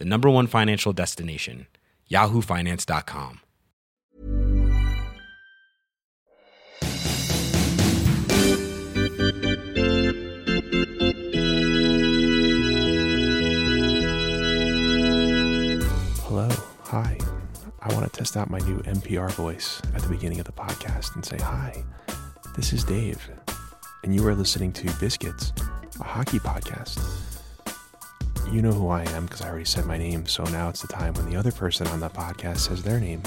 the number one financial destination, yahoofinance.com. Hello. Hi. I want to test out my new NPR voice at the beginning of the podcast and say, Hi, this is Dave, and you are listening to Biscuits, a hockey podcast. You know who I am because I already said my name, so now it's the time when the other person on the podcast says their name.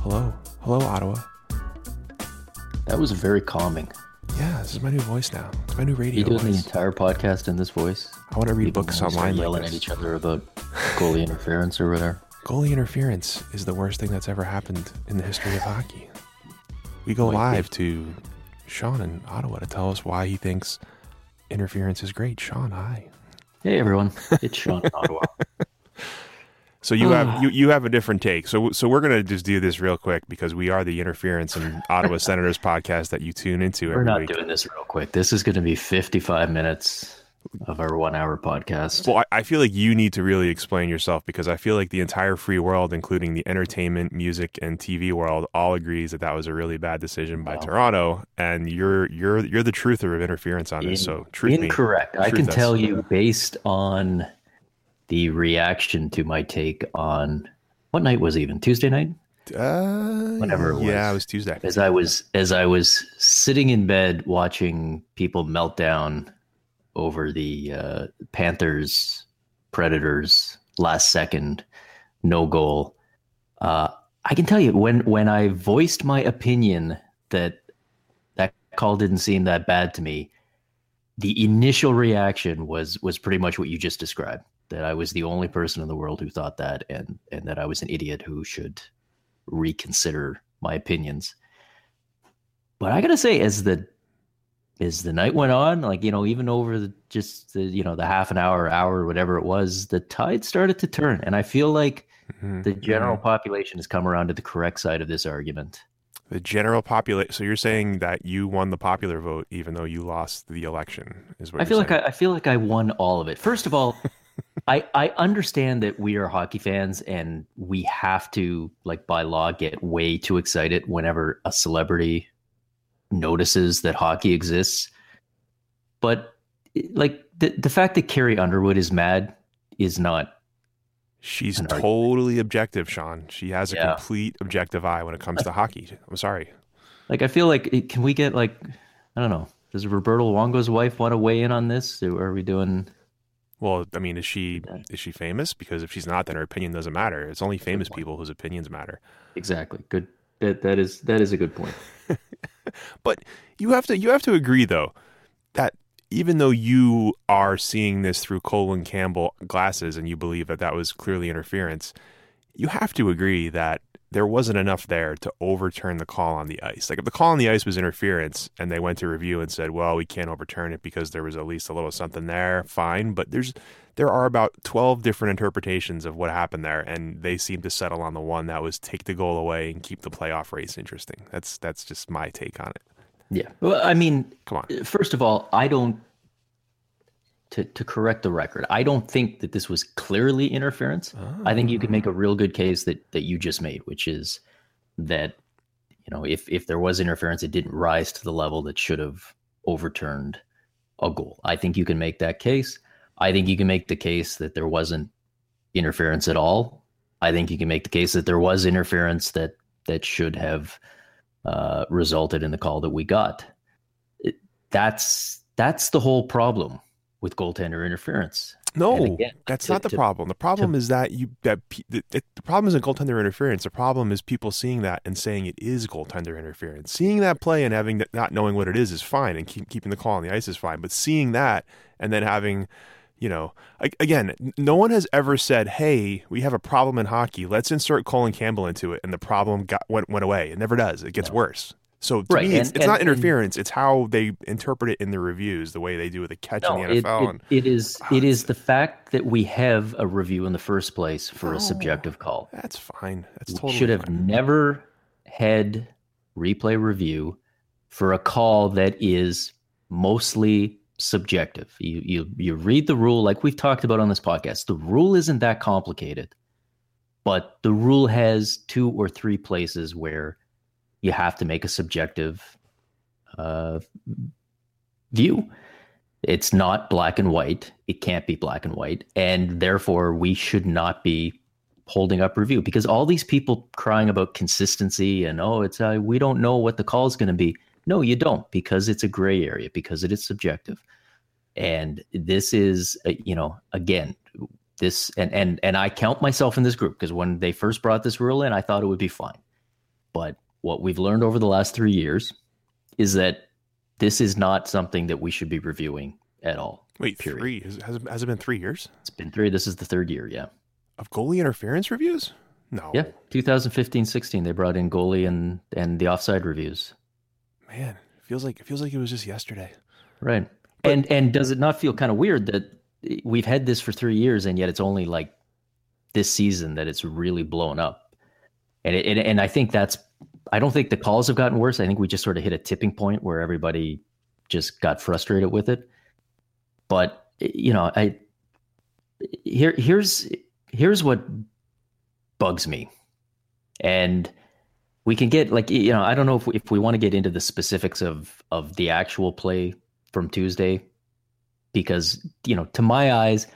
Hello. Hello, Ottawa. That was very calming. Yeah, this is my new voice now. It's my new radio You doing the entire podcast in this voice? I want to read People books online yelling like at each other about goalie interference or whatever. Goalie interference is the worst thing that's ever happened in the history of hockey. We go Might be. live to Sean in Ottawa to tell us why he thinks interference is great. Sean, hi. Hey everyone, it's Sean Ottawa. So you have you, you have a different take. So so we're gonna just do this real quick because we are the interference and Ottawa Senators podcast that you tune into We're not week. doing this real quick. This is going to be 55 minutes of our one-hour podcast. Well, I, I feel like you need to really explain yourself because I feel like the entire free world, including the entertainment, music, and TV world, all agrees that that was a really bad decision by Wow. Toronto, and you're you're you're the truther of interference on this. So truth me. Incorrect. I can us. tell you based on the reaction to my take on what night was it even Tuesday night? Uh, Whatever it Yeah, it was Tuesday. as I was as I was sitting in bed watching people melt down over the uh, Panthers Predators last second no goal. Uh, I can tell you when when I voiced my opinion that that call didn't seem that bad to me, the initial reaction was was pretty much what you just described. That I was the only person in the world who thought that, and and that I was an idiot who should reconsider my opinions. But I gotta say, as the as the night went on, like you know, even over the just the you know the half an hour, hour, whatever it was, the tide started to turn, and I feel like Mhm, the general population has come around to the correct side of this argument. the general population. So you're saying that you won the popular vote even though you lost the election? Is what I feel like. I, I feel like I won all of it. First of all, I I understand that we are hockey fans and we have to like by law get way too excited whenever a celebrity notices that hockey exists. But like the the fact that Carrie Underwood is mad is not She's an argument. totally objective, Sean. She has a Yeah. complete objective eye when it comes to hockey. I'm sorry. like I feel like it, can we get like I don't know. Does Roberto Luongo's wife want to weigh in on this? Or are we doing Well, I mean, is she is she famous? Because if she's not, then her opinion doesn't matter. It's only famous people whose opinions matter. exactly good? That that is that is a good point. But you have to you have to agree though that even though you are seeing this through Colin Campbell glasses and you believe that that was clearly interference, you have to agree that there wasn't enough there to overturn the call on the ice. Like if the call on the ice was interference and they went to review and said, "Well, we can't overturn it because there was at least a little something there," fine, but there's there are about 12 different interpretations of what happened there and they seem to settle on the one that was take the goal away and keep the playoff race interesting. That's that's just my take on it. Yeah. Well, I mean, Come on. first of all, I don't to to correct the record. I don't think that this was clearly interference. I think you could make a real good case that that you just made, which is that you know, if if there was interference, it didn't rise to the level that should have overturned a goal. I think you can make that case. I think you can make the case that there wasn't interference at all. I think you can make the case that there was interference that that should have uh, resulted in the call that we got. It, that's that's the whole problem with goaltender interference. No, again, that's to- not the to- problem. The problem is that you that the, the problem isn't goaltender interference. The problem is people seeing that and saying it is goaltender interference. Seeing that play and having that, not knowing what it is is fine, and keep, keeping the call on the ice is fine. But seeing that and then having, you know, again, no one has ever said, "Hey, we have a problem in hockey. Let's insert Colin Campbell into it," and the problem got went went away. It never does. It gets worse. So to Right, me, it's, and- it's and- not and- interference. it's how they interpret it in the reviews, the way they do with the catch No, in the it, NFL. it- and, it is Oh, it is the fact that we have a review in the first place for No. a oh, subjective call. that's fine. That's We totally should have fine. never had replay review for a call that is mostly subjective. You you you read the rule like we've talked about on this podcast. The rule isn't that complicated, but the rule has two or three places where you have to make a subjective uh, view. It's not black and white. It can't be black and white, and therefore we should not be holding up review because all these people crying about consistency and oh it's uh, we don't know what the call is going to be no you don't because it's a gray area because it is subjective and this is uh, you know again this and and and I count myself in this group because when they first brought this rule in I thought it would be fine but what we've learned over the last 3 years is that this is not something that we should be reviewing at all Wait, period. three? Has, has, it- been three years it's been 3 this is the third year yeah of goalie interference reviews? No. Yeah, 2015 16, they brought in goalie and, and the offside reviews. Man, it feels like it feels like it was just yesterday. Right. and and does it not feel kind of weird that we've had this for three years and yet it's only like this season that it's really blown up? And it, and, and I think that's I don't think the calls have gotten worse. I think we just sort of hit a tipping point where everybody just got frustrated with it. But you know, I here here's here's what bugs me. And we can get like you know, I don't know if we, if we want to get into the specifics of of the actual play from Tuesday because you know, to my eyes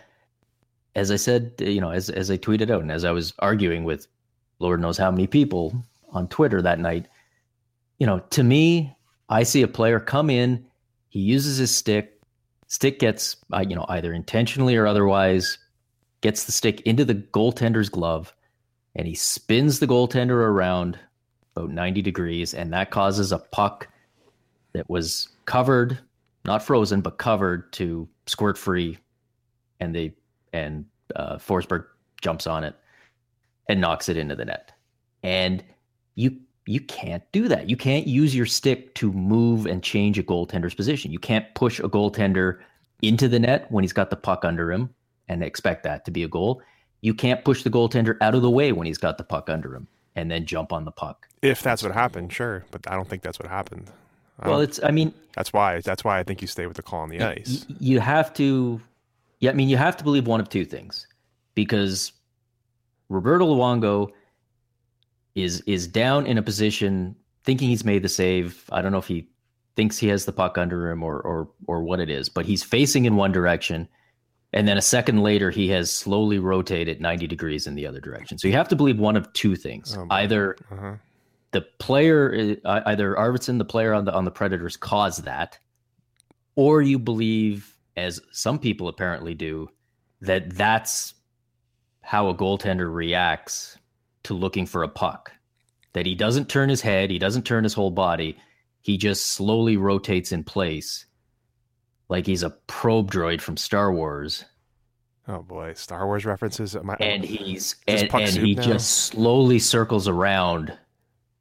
as I said, you know, as as I tweeted out and as I was arguing with Lord knows how many people on Twitter that night, you know, to me, I see a player come in, he uses his stick, stick gets, uh, you know, either intentionally or otherwise, gets the stick into the goaltender's glove, and he spins the goaltender around about 90 degrees, and that causes a puck that was covered, not frozen, but covered to squirt free, and they and uh, Forsberg jumps on it and knocks it into the net. And you you can't do that. You can't use your stick to move and change a goaltender's position. You can't push a goaltender into the net when he's got the puck under him and expect that to be a goal. You can't push the goaltender out of the way when he's got the puck under him and then jump on the puck. If that's what happened, sure, but I don't think that's what happened. Well, it's I mean, that's why that's why I think you stay with the call on the y- ice. you have to yeah, I mean, you have to believe one of two things because Roberto Luongo is is down in a position thinking he's made the save. I don't know if he thinks he has the puck under him or or or what it is, but he's facing in one direction and then a second later he has slowly rotated 90 degrees in the other direction. So you have to believe one of two things. Oh. Either Uh-huh. the player uh, either Arvidsson the player on the on the Predators caused that or you believe as some people apparently do that that's how a goaltender reacts to looking for a puck that he doesn't turn his head he doesn't turn his whole body he just slowly rotates in place like he's a probe droid from Star Wars Oh boy, Star Wars references. I- and he's and, and he now? just slowly circles around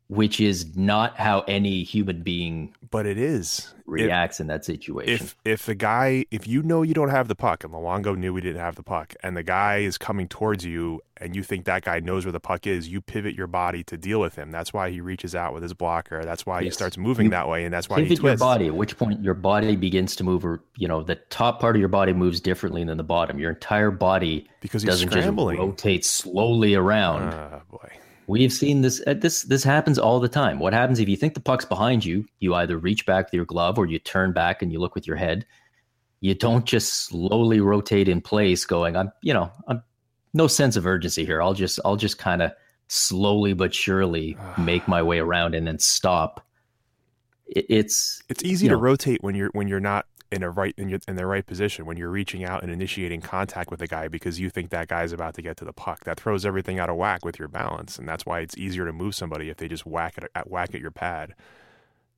which is not how any human being but it is. If- reacts in that situation. if if the guy if you know you don't have the puck and Luongo knew we didn't have the puck and the guy is coming towards you and you think that guy knows where the puck is you pivot your body to deal with him. That's why he reaches out with his blocker. That's why he starts moving You that way and that's why he pivot your body. At which point your body begins to move or you know the top part of your body moves differently than the bottom. Your entire body because he's doesn't scrambling. just rotate slowly around. Oh boy We've seen this. uh, This this happens all the time. What happens if you think the puck's behind you? You either reach back with your glove or you turn back and you look with your head. You don't just slowly rotate in place, going, "I'm," you know, "I'm no sense of urgency here. I'll just I'll just kind of slowly but surely make my way around and then stop. It, it's It's easy to know, rotate when you're when you're not in a right in, your, in the right position when you're reaching out and initiating contact with a guy because you think that guy's about to get to the puck. That throws everything out of whack with your balance, and that's why it's easier to move somebody if they just whack it at whack at your pad.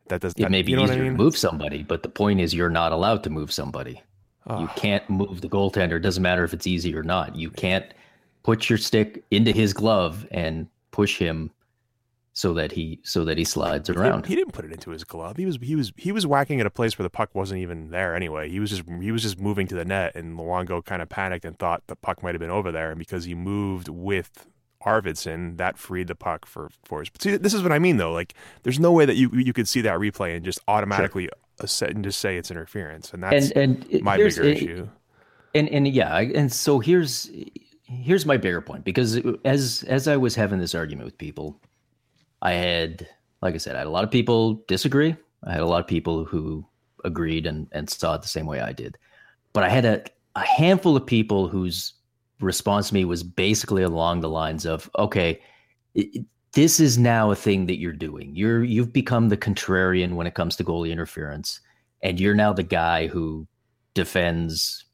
That does. It that, may be you know easier I mean? to move somebody, but the point is you're not allowed to move somebody. You Ah. can't move the goaltender. It doesn't matter if it's easy or not. You can't put your stick into his glove and push him so that he so that he slides around. He didn't put it into his glove. He was he was he was whacking at a place where the puck wasn't even there anyway. He was just he was just moving to the net, and Luongo kind of panicked and thought the puck might have been over there, and because he moved with Arvidsson, that freed the puck for for his. But see, this is what I mean though. Like, there's no way that you you could see that replay and just automatically set and just say it's interference, and that's and and my bigger it- issue. and and yeah and so here's here's my bigger point because as as i was having this argument with people i had like i said i had a lot of people disagree i had a lot of people who agreed and and saw it the same way i did but i had a, a handful of people whose response to me was basically along the lines of okay it, this is now a thing that you're doing you're you've become the contrarian when it comes to goalie interference and you're now the guy who defends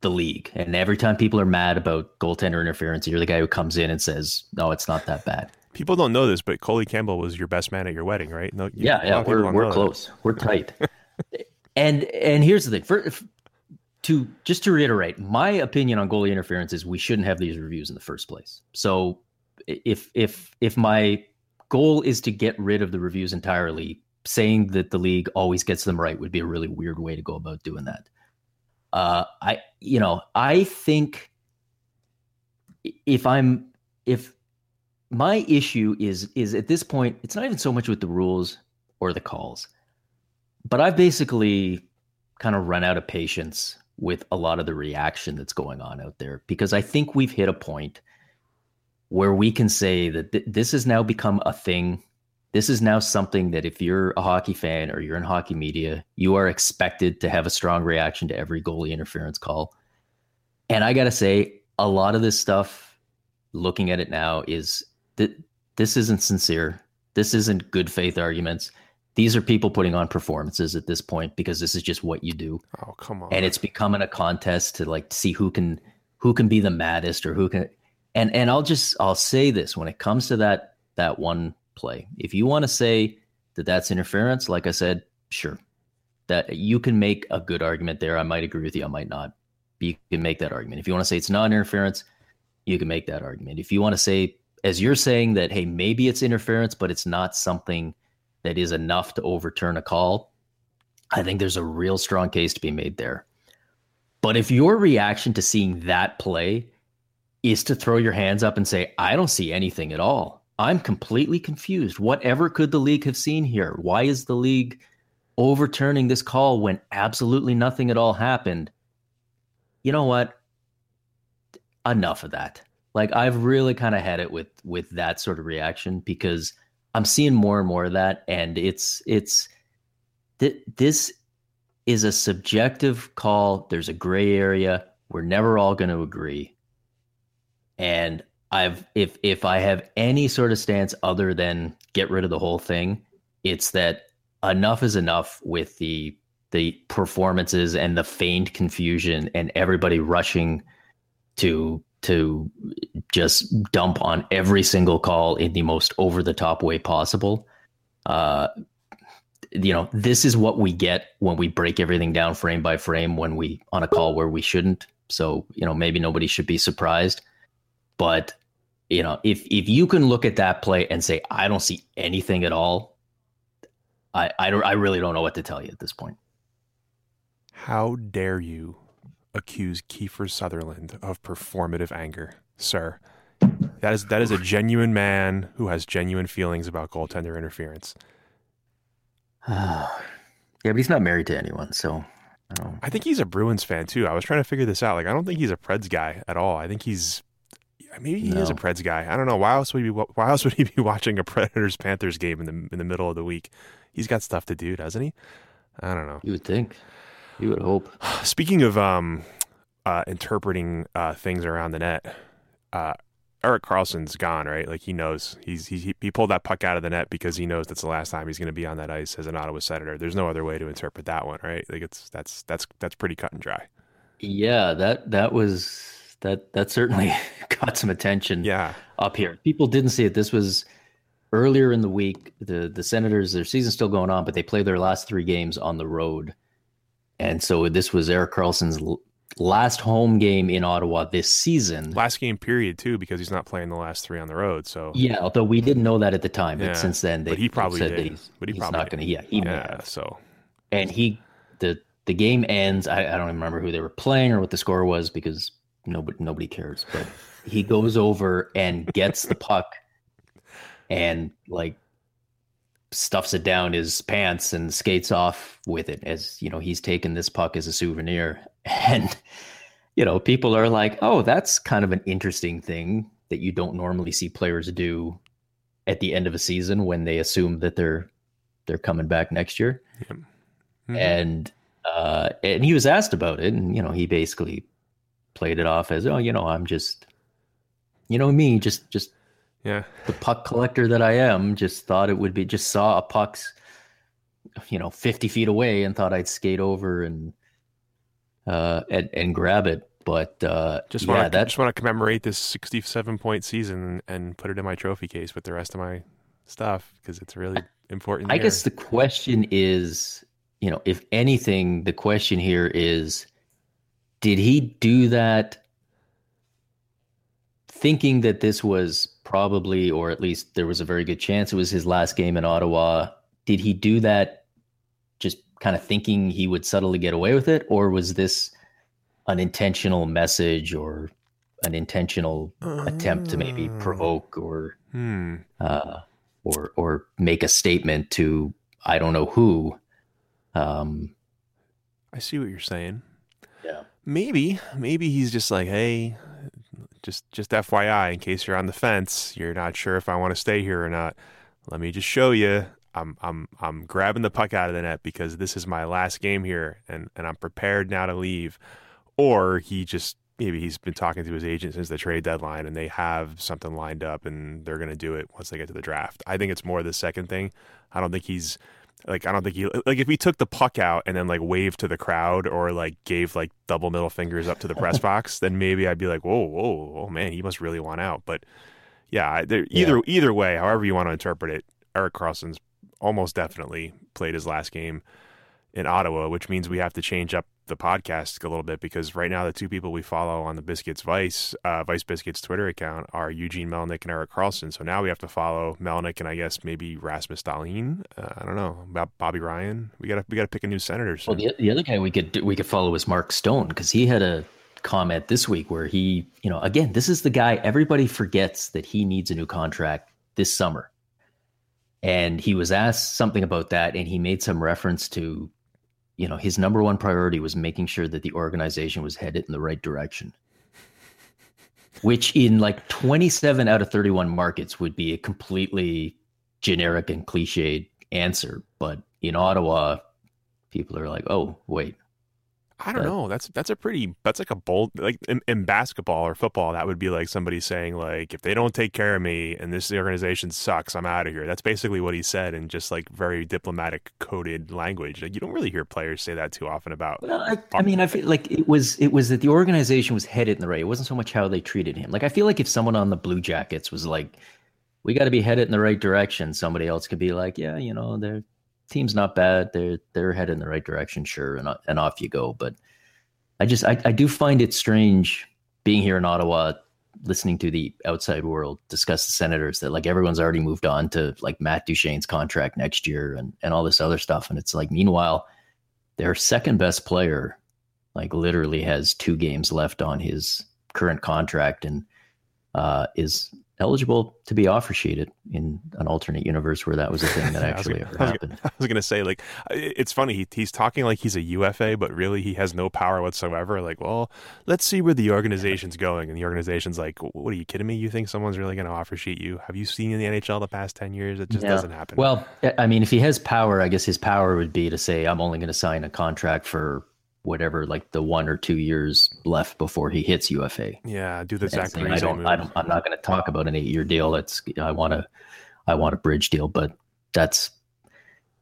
the league. And every time people are mad about goaltender interference, you're the guy who comes in and says, "No, it's not that bad." People don't know this, but Coley Campbell was your best man at your wedding, right? No, you- Yeah, yeah, we're we're know that. close, we're tight. and and here's the thing: for if, to just to reiterate, my opinion on goalie interference is we shouldn't have these reviews in the first place. So if if if my goal is to get rid of the reviews entirely, saying that the league always gets them right would be a really weird way to go about doing that. Uh, I you know I think if I'm if my issue is is at this point it's not even so much with the rules or the calls but i've basically kind of run out of patience with a lot of the reaction that's going on out there because i think we've hit a point where we can say that th- this has now become a thing. This is now something that if you're a hockey fan or you're in hockey media you are expected to have a strong reaction to every goalie interference call. And i got to say a lot of this stuff looking at it now is this isn't sincere. This isn't good faith arguments. These are people putting on performances at this point because this is just what you do. Oh come on! And it's becoming a contest to like see who can who can be the maddest or who can and and I'll just I'll say this when it comes to that that one play. If you want to say that that's interference, like I said, sure. That you can make a good argument there. I might agree with you, I might not. But you can make that argument. If you want to say it's not interference, you can make that argument. If you want to say, as you're saying, that, hey, maybe it's interference, but it's not something that is enough to overturn a call, I think there's a real strong case to be made there. But if your reaction to seeing that play is to throw your hands up and say, I don't see anything at all, I'm completely confused. Whatever could the league have seen here? Why is the league overturning this call when absolutely nothing at all happened? You know what? enough of that. Like I've really kind of had it with with that sort of reaction because I'm seeing more and more of that, and it's it's th- this is a subjective call. There's a gray area. We're never all going to agree, and I've if if I have any sort of stance other than get rid of the whole thing, it's that enough is enough with the the performances and the feigned confusion and everybody rushing to to just dump on every single call in the most over the top way possible. Uh, you know, this is what we get when we break everything down frame by frame when we on a call where we shouldn't. So, you know, maybe nobody should be surprised. But, you know, if if you can look at that play and say, I don't see anything at all, I I, don't, I really don't know what to tell you at this point. How dare you accuse Kiefer Sutherland of performative anger, sir? That is that is a genuine man who has genuine feelings about goaltender interference. yeah, but he's not married to anyone, so I. I think he's a Bruins fan too. I was trying to figure this out. Like, I don't think he's a Preds guy at all. I think he's maybe he is a Preds guy. I don't know. Why else would he be? Why else would he be watching a Predators Panthers game in the in the middle of the week? He's got stuff to do, doesn't he? I don't know. You would think. You would hope. Speaking of um, uh, interpreting uh, things around the net, uh, Erik Karlsson's gone, right? Like he knows he's he he pulled that puck out of the net because he knows that's the last time he's going to be on that ice as an Ottawa Senator. There's no other way to interpret that one, right? Like it's that's that's that's pretty cut and dry. Yeah, that that was that that certainly got some attention. Yeah, up here, people didn't see it. This was earlier in the week. the The Senators, their season's still going on, but they played their last three games on the road, and so this was Erik Karlsson's last home game in Ottawa this season. Last game period too, because he's not playing the last three on the road. So yeah, although we didn't know that at the time, but Yeah, since then they but he probably said did. that he's, But he he's probably not going to. Yeah, he yeah, so And he the the game ends. I, I don't even remember who they were playing or what the score was because nobody nobody cares. But he goes over and gets the puck and like stuffs it down his pants and skates off with it as you know he's taken this puck as a souvenir. And you know people are like oh that's kind of an interesting thing that you don't normally see players do at the end of a season when they assume that they're they're coming back next year. Mhm. and uh and he was asked about it and you know he basically played it off as oh you know i'm just you know me just just yeah, the puck collector that I am, just thought it would be just saw a puck's, you know, fifty feet away and thought I'd skate over and uh and, and grab it. But uh just yeah, want that just want to commemorate this 67 point season and put it in my trophy case with the rest of my stuff because it's really important. I guess the question is, you know, if anything, the question here is did he do that thinking that this was probably or at least there was a very good chance it was his last game in Ottawa? Did he do that just kind of thinking he would subtly get away with it or was this an intentional message or an intentional attempt to maybe Uh. provoke or Hmm. uh, or or make a statement to I don't know who. Um, I see what you're saying. yeah, Maybe, maybe he's just like, hey, just just FYI, in case you're on the fence, you're not sure if I want to stay here or not. Let me just show you. I'm I'm I'm grabbing the puck out of the net because this is my last game here, and and I'm prepared now to leave. Or he just maybe he's been talking to his agent since the trade deadline, and they have something lined up, and they're gonna do it once they get to the draft. I think it's more the second thing. I don't think he's like I don't think he like if he took the puck out and then like waved to the crowd or like gave like double middle fingers up to the press box, then maybe I'd be like, whoa, whoa, oh man, he must really want out. But yeah, either either way, however you want to interpret it, Erik Karlsson's almost definitely played his last game in Ottawa, which means we have to change up the podcast a little bit because right now the two people we follow on the Biscuits Vice uh, Vice Biscuits Twitter account are Eugene Melnyk and Erik Karlsson. So now we have to follow Melnyk and I guess maybe Rasmus Dahlin. Uh, I don't know about Bobby Ryan. We gotta we gotta pick a new senator. well, the the other guy we could we could follow is Mark Stone because he had a comment this week where he, you know, again, this is the guy everybody forgets that he needs a new contract this summer, and he was asked something about that, and he made some reference to. You know, his number one priority was making sure that the organization was headed in the right direction. which in like 27 out of 31 markets would be a completely generic and cliched answer. But in Ottawa, people are like, oh, wait. I don't But- know. That's that's a pretty that's like a bold like in, in basketball or football that would be like somebody saying like if they don't take care of me and this organization sucks, I'm out of here. That's basically what he said in just like very diplomatic coded language. Like you don't really hear players say that too often about. Well, I, I um, mean, I feel like it was it was that the organization was headed in the right. It wasn't so much how they treated him. Like I feel like if someone on the Blue Jackets was like, "We got to be headed in the right direction," somebody else could be like, "Yeah, you know, their team's not bad. They're they're headed in the right direction, sure," and and off you go. But I just I, I do find it strange being here in Ottawa, listening to the outside world discuss the Senators that like everyone's already moved on to like Matt Duchene's contract next year and and all this other stuff, and it's like meanwhile their second best player like literally has two games left on his current contract and uh, is eligible to be offer sheeted in an alternate universe where that was a thing that actually gonna- happened. I was gonna say like it's funny. He, he's talking like he's a UFA, but really he has no power whatsoever. Like, well, let's see where the organization's going, and the organization's like, "What are you kidding me? You think someone's really going to offer sheet you? Have you seen in the NHL the past ten years? It just Yeah. doesn't happen." Well, I mean, if he has power, I guess his power would be to say, I'm only going to sign a contract for whatever, like the one or two years left before he hits UFA. Yeah, do the saying, I don't. I don't, I'm not going to talk about an eight-year deal. That's I want to, I want a bridge deal, but that's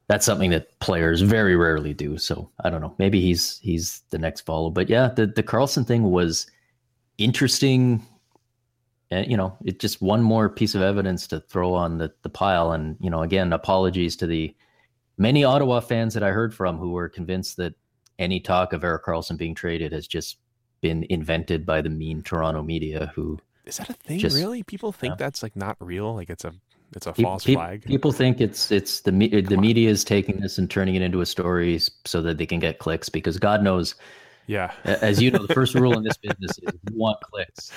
that's something that players very rarely do. So I don't know. Maybe he's he's the next follow. But yeah, the the Karlsson thing was interesting. And you know, it just one more piece of evidence to throw on the the pile. And you know, again, apologies to the many Ottawa fans that I heard from who were convinced that any talk of Erik Karlsson being traded has just been invented by the mean Toronto media who Is that a thing? Just- really? People think yeah. that's like not real. Like it's a it's a false pe- flag. People think it's it's the me- the on. media is taking this and turning it into a story so that they can get clicks because God knows, yeah. as you know, the first rule in this business is you want clicks.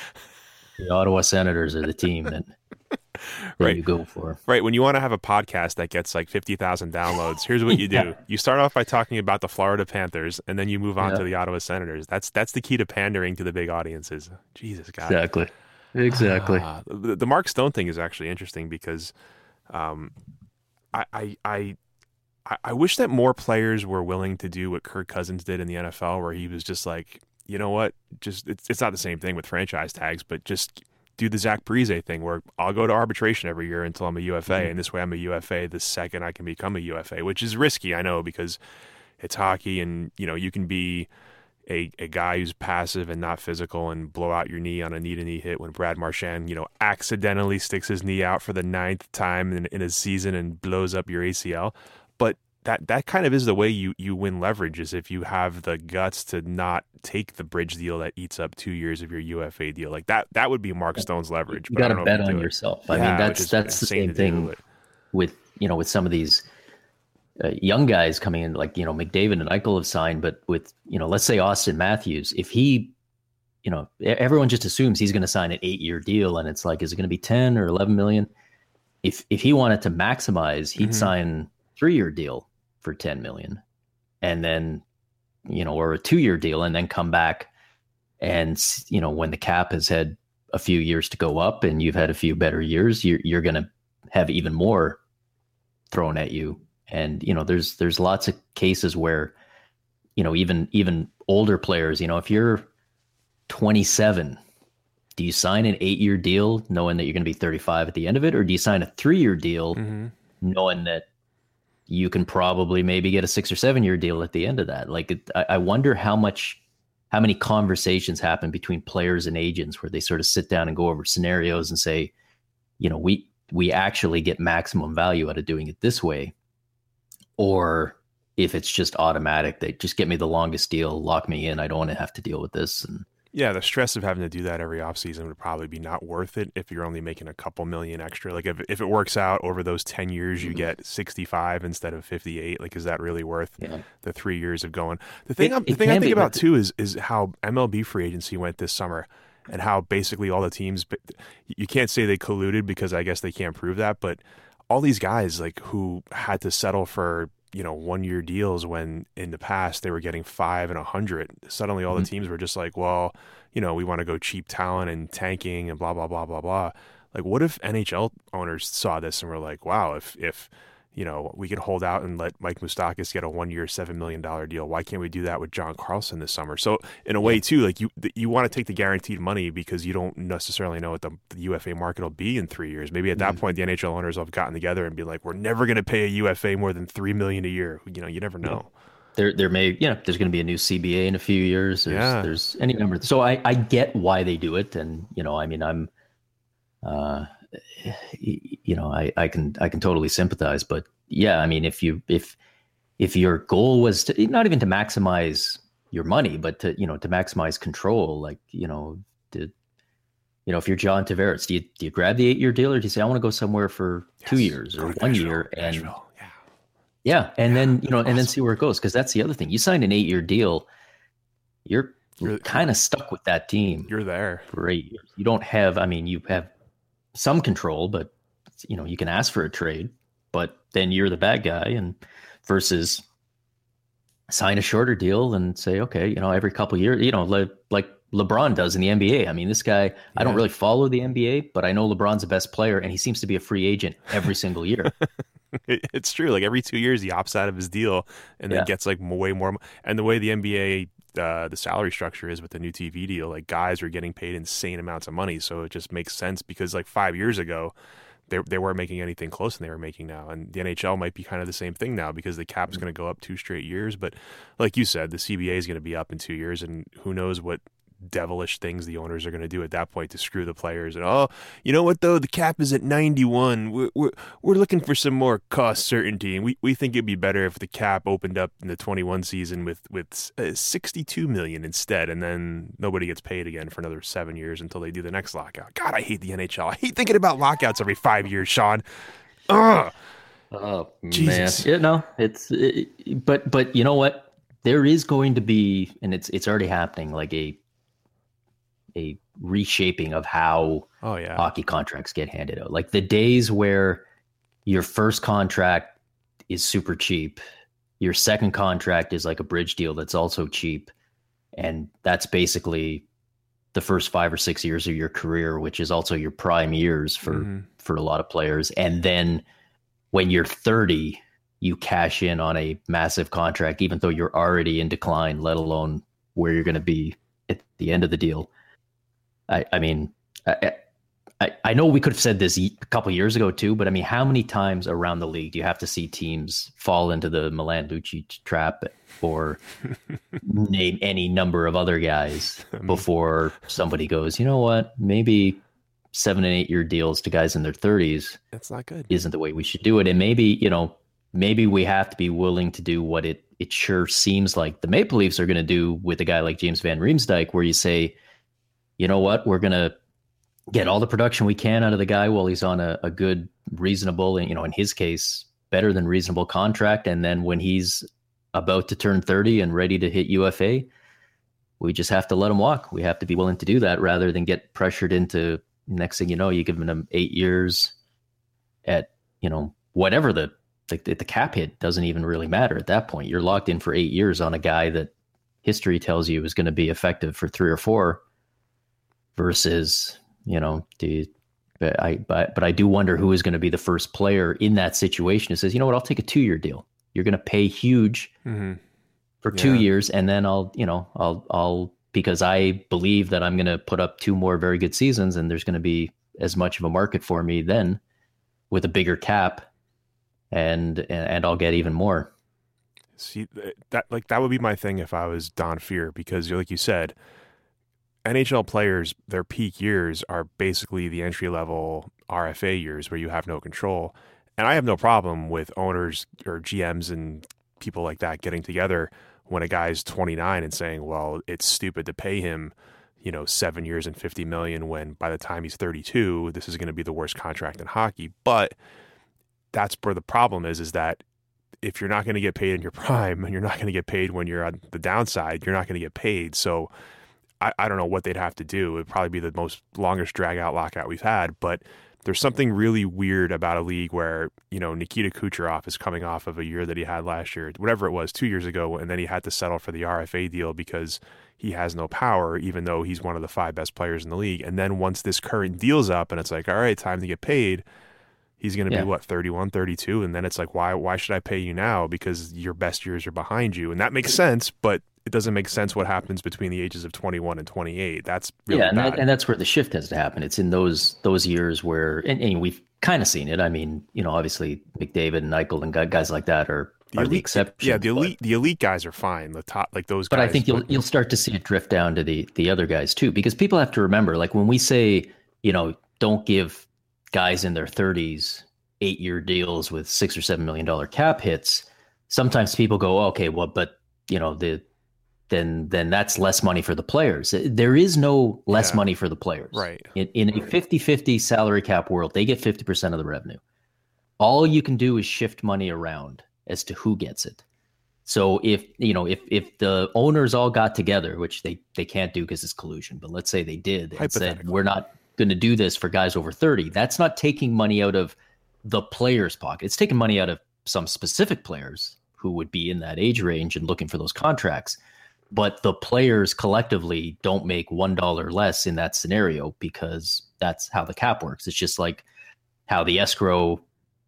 The Ottawa Senators are the team that Right. you go for. Right. When you want to have a podcast that gets like 50,000 downloads, here's what you do. Yeah. You start off by talking about the Florida Panthers and then you move on Yeah. to the Ottawa Senators. That's that's the key to pandering to the big audiences. Jesus God. Exactly. Exactly. Ah, the, the Mark Stone thing is actually interesting because um, I, I, I, I- I wish that more players were willing to do what Kirk Cousins did in the NFL, where he was just like, you know what, just it's, it's not the same thing with franchise tags, but just do the Zach Parise thing, where I'll go to arbitration every year until I'm a UFA, Mhm. and this way I'm a UFA the second I can become a UFA, which is risky, I know, because it's hockey, and you know you can be a, a guy who's passive and not physical and blow out your knee on a knee to knee hit when Brad Marchand, you know, accidentally sticks his knee out for the ninth time in, in a season and blows up your ACL. That that kind of is the way you you win leverage is if you have the guts to not take the bridge deal that eats up two years of your UFA deal. Like that that would be Mark Stone's leverage. You but I got don't to know bet on it. yourself. I Yeah, mean, that's that's the same thing with you know with some of these uh, young guys coming in, like you know McDavid and Eichel have signed, but with you know let's say Auston Matthews, if he, you know, everyone just assumes he's going to sign an eight-year deal, and it's like, is it going to be ten or eleven million? If if he wanted to maximize, he'd Mhm. sign three-year deal for ten million, and then you know, or a two-year deal, and then come back, and you know, when the cap has had a few years to go up, and you've had a few better years, you're you're going to have even more thrown at you. And you know there's there's lots of cases where you know even even older players you know if you're 27 do you sign an 8 year deal knowing that you're going to be 35 at the end of it? Or do you sign a 3 year deal Mhm. knowing that you can probably maybe get a 6 or 7 year deal at the end of that. Like it, I, I wonder how much how many conversations happen between players and agents where they sort of sit down and go over scenarios and say you know we we actually get maximum value out of doing it this way or if it's just automatic they just get me the longest deal lock me in i don't want to have to deal with this and Yeah, the stress of having to do that every offseason would probably be not worth it if you're only making a couple million extra. Like if if it works out over those 10 years you Mhm. get 65 instead of 58, like is that really worth yeah the 3 years of going? The thing It- I'm, the thing I think about too is is how MLB free agency went this summer and how basically all the teams you can't say they colluded because I guess they can't prove that, but all these guys like who had to settle for you know one year deals when in the past they were getting five and a hundred suddenly all the Mhm. teams were just like well you know we want to go cheap talent and tanking and blah blah blah blah blah like what if nhl owners saw this and were like wow if if you know we could hold out and let mike Moustakas get a one year seven million dollar deal. Why can't we do that with john carlson this summer? So in a way too like you you want to take the guaranteed money because you don't necessarily know what the, the ufa market will be in three years. Maybe at that Mhm. point the nhl owners will have gotten together and be like we're never going to pay a ufa more than three million a year. You know you never know. There there may you know there's going to be a new cba in a few years. There's, Yeah. there's any number. So i i get why they do it and you know i mean i'm uh you know i i can i can totally sympathize but yeah i mean if you if if your goal was to not even to maximize your money but to you know to maximize control like you know to you know if you're john tavares do you do you grab the eight year deal or do you say i want to go somewhere for two years or one Nashville, year and Nashville, yeah. Yeah, and then you know, and then see where it goes because that's the other thing. You signed an eight-year deal, you're, You're- kind of stuck with that team you're there. for eight years. You don't have, I mean, you have some control, but you know, you can ask for a trade, but then you're the bad guy, and versus sign a shorter deal and say, okay, you know, every couple years, you know, like like LeBron does in the NBA. I mean, this guy, yeah. I don't really follow the NBA, but I know LeBron's the best player and he seems to be a free agent every single year. it's true. Like every two years, he opts out of his deal and then yeah. gets like way more. And the way the NBA, uh, the salary structure is with the new TV deal, like guys are getting paid insane amounts of money. So it just makes sense because like five years ago, they, they weren't making anything close than they were making now. And the NHL might be kind of the same thing now because the cap is mm-hmm. going to go up two straight years. But like you said, the CBA is going to be up in two years, and who knows what devilish things the owners are going to do at that point to screw the players. And oh, you know what though, the cap is at 91. We're we're, we're looking for some more cost certainty, and we, we think it'd be better if the cap opened up in the 21 season with with uh, 62 million instead, and then nobody gets paid again for another seven years until they do the next lockout. God, I hate the NHL. I hate thinking about lockouts every five years, Sean. Ugh. Oh Jesus. man, yeah, no, it's it, but but you know what? There is going to be, and it's it's already happening, like a a reshaping of how oh, yeah. hockey contracts get handed out. Like the days where your first contract is super cheap, your second contract is like a bridge deal that's also cheap, and that's basically the first five or six years of your career, which is also your prime years for mm-hmm. for a lot of players. And then when you're 30, you cash in on a massive contract, even though you're already in decline, let alone where you're going to be at the end of the deal. I, I mean, I, I, I know we could have said this a couple years ago too, but I mean, how many times around the league do you have to see teams fall into the Milan Lucic trap or name any number of other guys before somebody goes, you know what, maybe seven and eight year deals to guys in their 30s that's not good. isn't the way we should do it. And maybe you know maybe we have to be willing to do what it it sure seems like the maple leafs are going to do with a guy like james van riemsdyk where you say you know what, we're to get all the production we can out of the guy while he's on a, a good, reasonable, and you know, in his case, better than reasonable contract. And then when he's about to turn 30 and ready to hit UFA, we just have to let him walk. We have to be willing to do that rather than get pressured into next thing you know, you give him um, eight years at, you know, whatever the, the, the cap hit doesn't even really matter at that point. You're locked in for eight years on a guy that history tells you is going to be effective for three or four versus you know the but I but but I do wonder who is going to be the first player in that situation who says, you know what, I'll take a two year deal. You're going to pay huge mm-hmm. for yeah. two years, and then I'll you know I'll I'll because I believe that I'm going to put up two more very good seasons, and there's going to be as much of a market for me then with a bigger cap, and and I'll get even more. See that like that would be my thing if I was Don Fehr because like you said NHL players, their peak years are basically the entry level RFA years where you have no control. And I have no problem with owners or GMs and people like that getting together when a guy's 29 and saying, well, it's stupid to pay him, you know, seven years and 50 million when by the time he's 32, this is going to be the worst contract in hockey. But that's where the problem is, is that if you're not going to get paid in your prime and you're not going to get paid when you're on the downside, you're not going to get paid. So, I, I don't know what they'd have to do. It would probably be the most longest drag out lockout we've had, but there's something really weird about a league where you know Nikita Kucherov is coming off of a year that he had last year, whatever it was, two years ago, and then he had to settle for the RFA deal because he has no power, even though he's one of the five best players in the league. And then once this current deal's up, and it's like, all right, time to get paid. He's going to yeah. be what 31, 32, and then it's like, why? Why should I pay you now? Because your best years are behind you, and that makes sense. But it doesn't make sense what happens between the ages of 21 and 28. That's really yeah, and, that, and, that's where the shift has to happen. It's in those those years where, and, and we've kind of seen it. I mean, you know, obviously McDavid and Eichel and guys like that are the, are elite, the exception. Yeah, the elite but, the elite guys are fine. The top like those. But guys, I think you'll but, you'll start to see it drift down to the the other guys too, because people have to remember, like when we say, you know, don't give guys in their 30s eight year deals with six or seven million dollar cap hits. Sometimes people go, okay, well, but you know the then then that's less money for the players. There is no less yeah. money for the players. Right. In, in a 50-50 salary cap world, they get 50% of the revenue. All you can do is shift money around as to who gets it. So if you know if if the owners all got together, which they they can't do because it's collusion, but let's say they did and said we're not going to do this for guys over 30, that's not taking money out of the players' pocket. It's taking money out of some specific players who would be in that age range and looking for those contracts but the players collectively don't make one dollar less in that scenario because that's how the cap works. It's just like how the escrow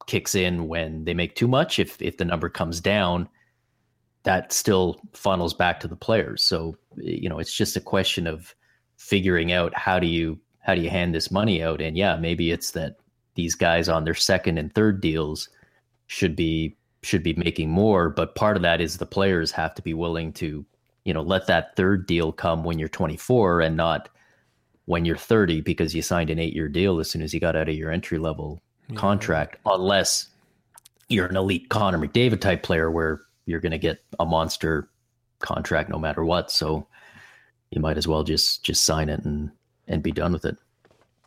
kicks in when they make too much. If if the number comes down, that still funnels back to the players. So you know, it's just a question of figuring out how do you how do you hand this money out? And yeah, maybe it's that these guys on their second and third deals should be should be making more, but part of that is the players have to be willing to, you know, let that third deal come when you're 24 and not when you're 30 because you signed an 8-year deal as soon as you got out of your entry level yeah. contract unless you're an elite Connor McDavid type player where you're going to get a monster contract no matter what. So you might as well just just sign it and and be done with it.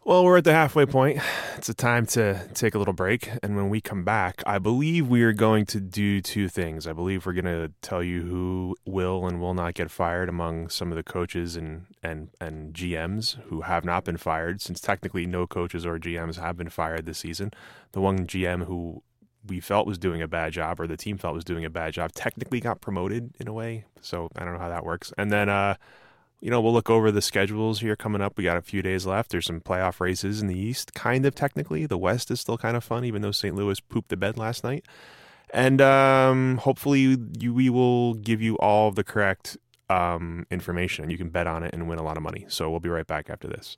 Well, we're at the halfway point. It's a time to take a little break. And when we come back, I believe we are going to do two things. I believe we're going to tell you who will and will not get fired among some of the coaches and, and, and GMs who have not been fired, since technically no coaches or GMs have been fired this season. The one GM who we felt was doing a bad job or the team felt was doing a bad job technically got promoted in a way. So I don't know how that works. And then, uh, you know, we'll look over the schedules here coming up. We got a few days left. There's some playoff races in the East, kind of technically. The West is still kind of fun, even though St. Louis pooped the bed last night. And um, hopefully, you, we will give you all the correct um, information, you can bet on it and win a lot of money. So we'll be right back after this.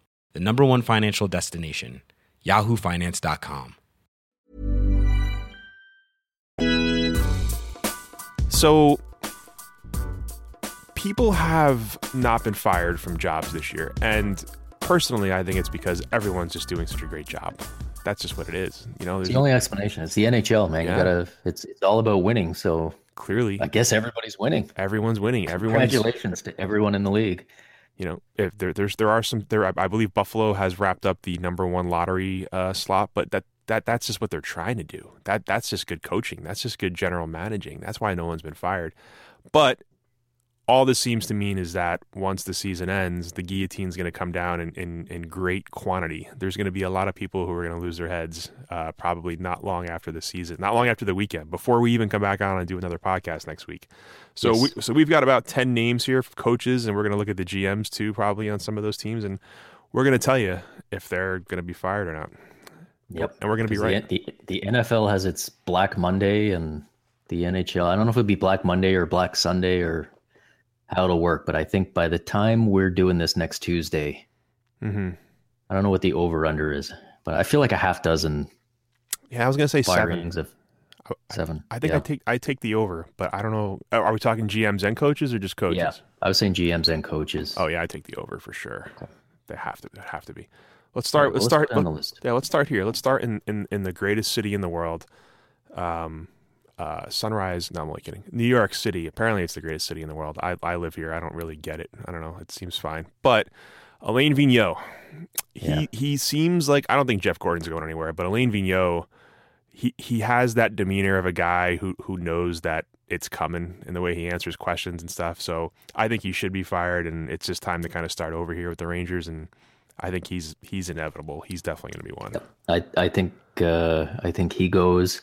the number one financial destination, yahoofinance.com. So, people have not been fired from jobs this year. And personally, I think it's because everyone's just doing such a great job. That's just what it is. You know, it's the only explanation. It's the NHL, man. Yeah. You gotta. It's it's all about winning. So clearly, I guess everybody's winning. Everyone's winning. Everyone's congratulations to everyone in the league you know, if there, there's there are some there, I believe Buffalo has wrapped up the number one lottery uh, slot, but that that that's just what they're trying to do. That that's just good coaching. That's just good general managing. That's why no one's been fired. But all this seems to mean is that once the season ends, the guillotine's going to come down in, in, in, great quantity. There's going to be a lot of people who are going to lose their heads uh, probably not long after the season, not long after the weekend, before we even come back on and do another podcast next week. So, yes. we, so we've got about 10 names here of coaches, and we're going to look at the GMs too, probably on some of those teams, and we're going to tell you if they're going to be fired or not. Yep. And we're going to be right. The, the, the NFL has its Black Monday, and the NHL, I don't know if it would be Black Monday or Black Sunday or how it'll work, but I think by the time we're doing this next Tuesday, mm-hmm. I don't know what the over under is, but I feel like a half dozen. Yeah, I was gonna say seven. Of seven. I, I think yeah. I take I take the over, but I don't know. Are we talking GMs and coaches or just coaches? Yeah, I was saying GMs and coaches. Oh yeah, I take the over for sure. Okay. They have to they have to be. Let's start. Right, let's, let's start. Let, yeah, let's start here. Let's start in, in, in the greatest city in the world. Um, uh, Sunrise. No, I'm only kidding. New York City. Apparently, it's the greatest city in the world. I, I live here. I don't really get it. I don't know. It seems fine. But Alain Vigneault, he yeah. he seems like I don't think Jeff Gorton's going anywhere. But Alain Vigneault, he he has that demeanor of a guy who who knows that it's coming in the way he answers questions and stuff. So I think he should be fired, and it's just time to kind of start over here with the Rangers. And I think he's he's inevitable. He's definitely going to be one. I I think uh, I think he goes.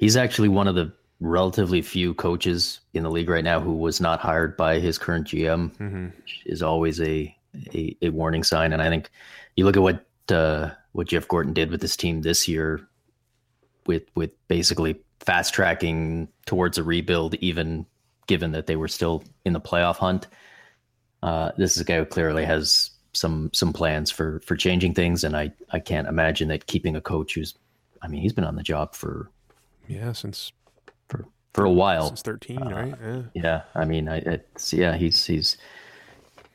He's actually one of the relatively few coaches in the league right now who was not hired by his current GM, mm-hmm. which is always a, a, a warning sign. And I think you look at what uh, what Jeff Gorton did with this team this year, with with basically fast tracking towards a rebuild, even given that they were still in the playoff hunt. Uh, this is a guy who clearly has some some plans for for changing things, and I I can't imagine that keeping a coach who's, I mean, he's been on the job for yeah, since for for a while. Since thirteen, uh, right? Yeah. Yeah, I mean, I, it's yeah, he's he's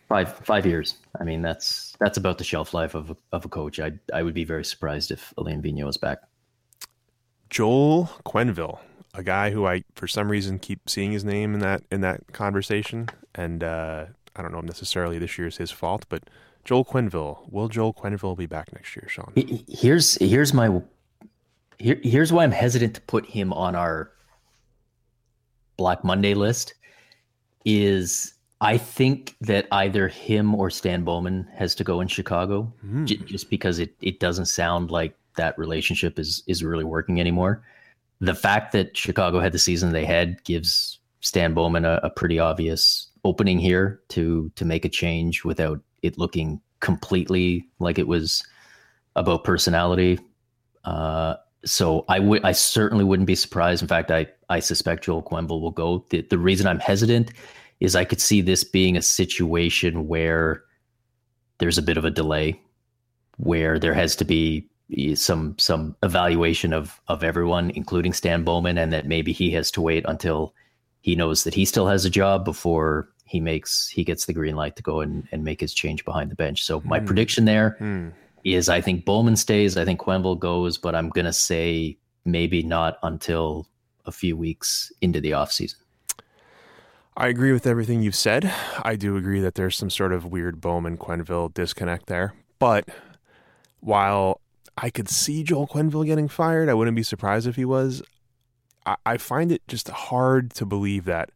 five five years. I mean, that's that's about the shelf life of of a coach. I I would be very surprised if Alain Vigneault is back. Joel Quenneville, a guy who I for some reason keep seeing his name in that in that conversation, and uh, I don't know if necessarily this year is his fault, but Joel Quenneville, will Joel Quenneville be back next year, Sean? Here's here's my here, here's why I'm hesitant to put him on our Black Monday list. Is I think that either him or Stan Bowman has to go in Chicago, mm. j- just because it it doesn't sound like that relationship is is really working anymore. The fact that Chicago had the season they had gives Stan Bowman a, a pretty obvious opening here to to make a change without it looking completely like it was about personality. Uh, so I would I certainly wouldn't be surprised. In fact, I I suspect Joel Quenneville will go. The, the reason I'm hesitant is I could see this being a situation where there's a bit of a delay, where there has to be some some evaluation of of everyone, including Stan Bowman, and that maybe he has to wait until he knows that he still has a job before he makes he gets the green light to go and, and make his change behind the bench. So my mm. prediction there mm. Is I think Bowman stays, I think Quenneville goes, but I'm gonna say maybe not until a few weeks into the offseason. I agree with everything you've said. I do agree that there's some sort of weird Bowman Quenneville disconnect there. But while I could see Joel Quenneville getting fired, I wouldn't be surprised if he was. I, I find it just hard to believe that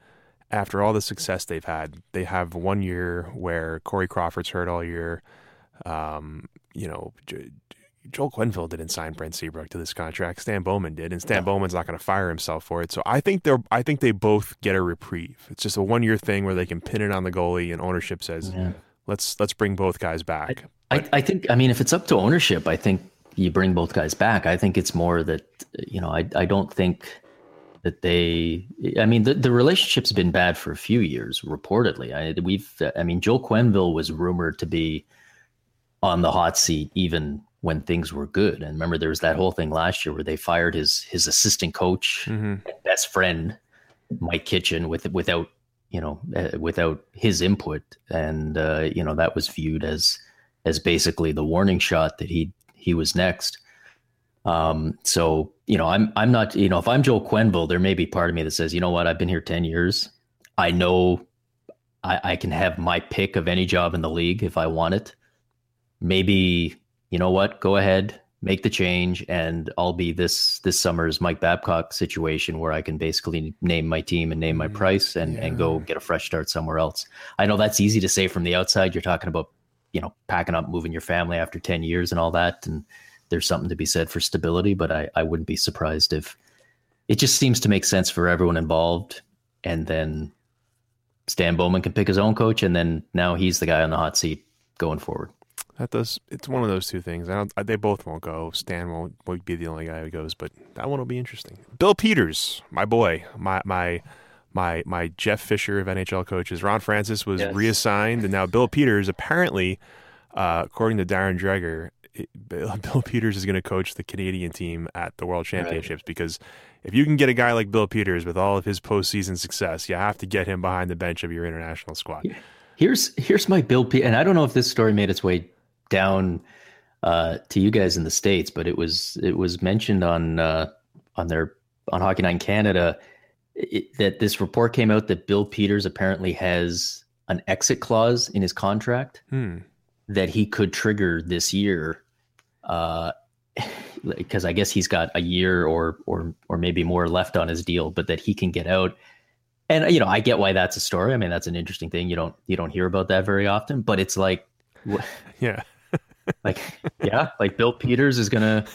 after all the success they've had, they have one year where Corey Crawford's hurt all year. Um, you know, J- Joel Quenneville didn't sign Brent Seabrook to this contract. Stan Bowman did, and Stan Bowman's not going to fire himself for it. So I think they're I think they both get a reprieve. It's just a one year thing where they can pin it on the goalie, and ownership says, yeah. "Let's let's bring both guys back." I, I, I think I mean if it's up to ownership, I think you bring both guys back. I think it's more that you know I I don't think that they i mean the, the relationship's been bad for a few years reportedly I, we've i mean joel quenneville was rumored to be on the hot seat even when things were good and remember there was that whole thing last year where they fired his his assistant coach mm-hmm. best friend mike kitchen with without you know uh, without his input and uh, you know that was viewed as as basically the warning shot that he he was next um, so you know, I'm I'm not you know if I'm Joel Quenneville, there may be part of me that says, you know what, I've been here ten years. I know I, I can have my pick of any job in the league if I want it. Maybe you know what, go ahead, make the change, and I'll be this this summer's Mike Babcock situation where I can basically name my team and name my mm, price and yeah. and go get a fresh start somewhere else. I know that's easy to say from the outside. You're talking about you know packing up, moving your family after ten years and all that, and there's something to be said for stability, but I, I wouldn't be surprised if it just seems to make sense for everyone involved. And then Stan Bowman can pick his own coach, and then now he's the guy on the hot seat going forward. That does. It's one of those two things. I don't. They both won't go. Stan won't, won't be the only guy who goes, but that one will be interesting. Bill Peters, my boy, my my my my Jeff Fisher of NHL coaches. Ron Francis was yes. reassigned, and now Bill Peters apparently, uh, according to Darren Dreger, Bill, Bill Peters is going to coach the Canadian team at the World Championships right. because if you can get a guy like Bill Peters with all of his postseason success, you have to get him behind the bench of your international squad. Here's here's my Bill P, and I don't know if this story made its way down uh, to you guys in the states, but it was it was mentioned on uh, on their on Hockey Night in Canada it, that this report came out that Bill Peters apparently has an exit clause in his contract. Hmm that he could trigger this year uh, because I guess he's got a year or or or maybe more left on his deal, but that he can get out. And you know, I get why that's a story. I mean, that's an interesting thing. You don't you don't hear about that very often, but it's like, yeah, like yeah, like Bill Peters is gonna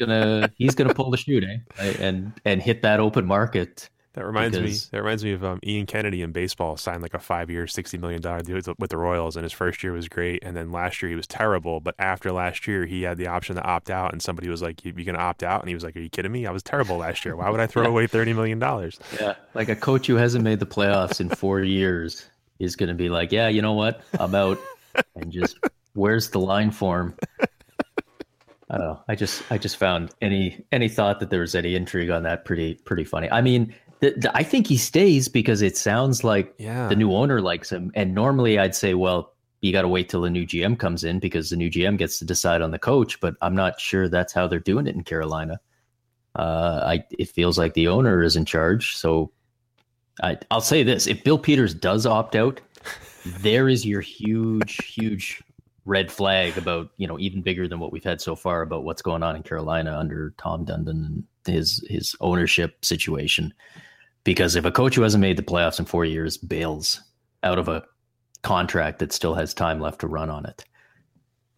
gonna he's gonna pull the shoot, eh? And and hit that open market that reminds because... me. That reminds me of um, Ian Kennedy in baseball signed like a five-year, sixty million dollar deal with the Royals, and his first year was great, and then last year he was terrible. But after last year, he had the option to opt out, and somebody was like, "You, you gonna opt out?" And he was like, "Are you kidding me? I was terrible last year. Why would I throw away thirty million dollars?" Yeah, like a coach who hasn't made the playoffs in four years is gonna be like, "Yeah, you know what? I'm out," and just where's the line form? I don't know. I just I just found any any thought that there was any intrigue on that pretty pretty funny. I mean, the, the, I think he stays because it sounds like yeah. the new owner likes him. And normally I'd say, well, you got to wait till the new GM comes in because the new GM gets to decide on the coach. But I'm not sure that's how they're doing it in Carolina. Uh, I it feels like the owner is in charge. So I, I'll say this: if Bill Peters does opt out, there is your huge, huge red flag about you know even bigger than what we've had so far about what's going on in Carolina under Tom Dundon and his his ownership situation. Because if a coach who hasn't made the playoffs in four years bails out of a contract that still has time left to run on it.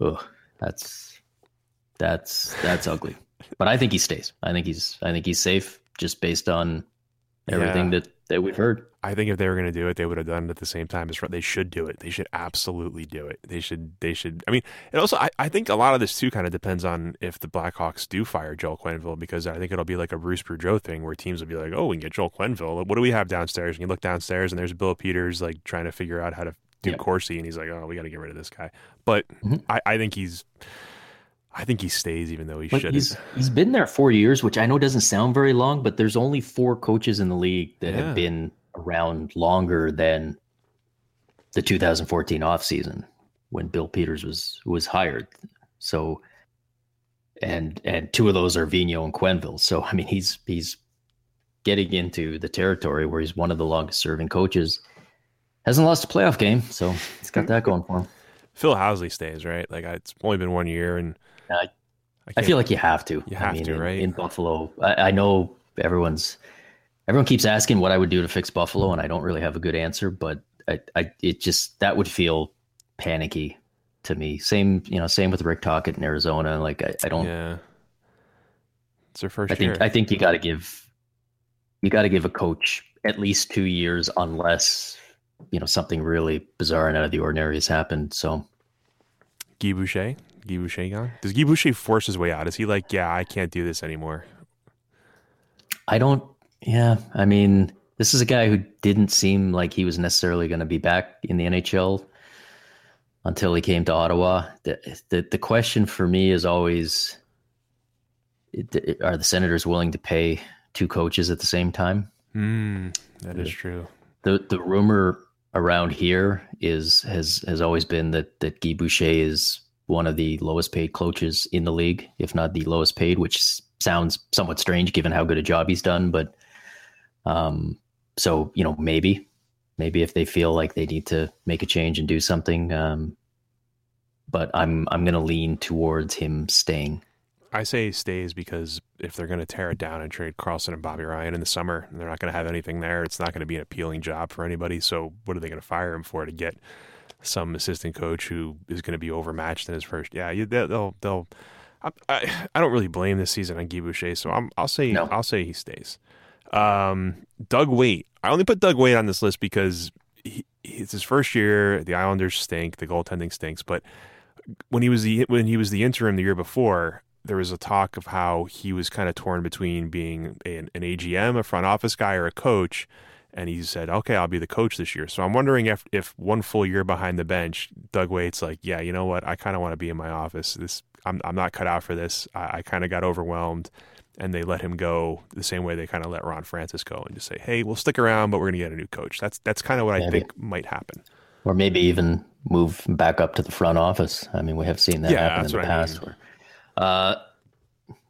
Ugh, that's that's that's ugly. But I think he stays. I think he's I think he's safe just based on everything yeah. that that we've heard. I think if they were going to do it, they would have done it at the same time as they should do it. They should absolutely do it. They should. They should. I mean, and also, I, I think a lot of this too kind of depends on if the Blackhawks do fire Joel Quenneville because I think it'll be like a Bruce Boudreau thing where teams will be like, "Oh, we can get Joel Quenneville. What do we have downstairs?" And you look downstairs and there's Bill Peters like trying to figure out how to do yep. Corsi, and he's like, "Oh, we got to get rid of this guy." But mm-hmm. I, I think he's. I think he stays, even though he should. He's he's been there four years, which I know doesn't sound very long, but there's only four coaches in the league that yeah. have been around longer than the 2014 offseason when Bill Peters was was hired. So, and and two of those are Vino and Quenneville. So I mean, he's he's getting into the territory where he's one of the longest serving coaches hasn't lost a playoff game, so he's got that going for him. Phil Housley stays, right? Like it's only been one year, and uh, I, I, feel like you have to. You have I mean, to, right? In, in Buffalo, I, I, know everyone's everyone keeps asking what I would do to fix Buffalo, and I don't really have a good answer. But I, I it just that would feel panicky to me. Same, you know, same with Rick Tocchet in Arizona. Like I, I don't. Yeah. It's their first I think. I think you got to give you got to give a coach at least two years, unless you know something really bizarre and out of the ordinary has happened. So, Guy Boucher, Guy Boucher gone? Does Guy Boucher force his way out? Is he like, yeah, I can't do this anymore? I don't. Yeah, I mean, this is a guy who didn't seem like he was necessarily going to be back in the NHL until he came to Ottawa. The the, the question for me is always: Are the Senators willing to pay two coaches at the same time? Mm, that is true. The the rumor around here is has has always been that that Guy Boucher is one of the lowest paid coaches in the league, if not the lowest paid, which sounds somewhat strange given how good a job he's done. But um, so you know, maybe maybe if they feel like they need to make a change and do something, um, but I'm I'm going to lean towards him staying. I say stays because if they're going to tear it down and trade Karlsson and Bobby Ryan in the summer, they're not going to have anything there. It's not going to be an appealing job for anybody. So what are they going to fire him for to get some assistant coach who is going to be overmatched in his first? Yeah, they'll they'll. I, I, I don't really blame this season on Guy Boucher, so i will say no. I'll say he stays. Um, Doug Weight. I only put Doug Weight on this list because he, it's his first year. The Islanders stink. The goaltending stinks. But when he was the when he was the interim the year before, there was a talk of how he was kind of torn between being an, an AGM, a front office guy, or a coach. And he said, "Okay, I'll be the coach this year." So I'm wondering if, if one full year behind the bench, Doug Weight's like, "Yeah, you know what? I kind of want to be in my office. This, I'm, I'm not cut out for this. I, I kind of got overwhelmed." And they let him go the same way they kind of let Ron Francis go, and just say, "Hey, we'll stick around, but we're going to get a new coach." That's that's kind of what maybe. I think might happen. Or maybe even move back up to the front office. I mean, we have seen that yeah, happen in the past. I mean. where, uh,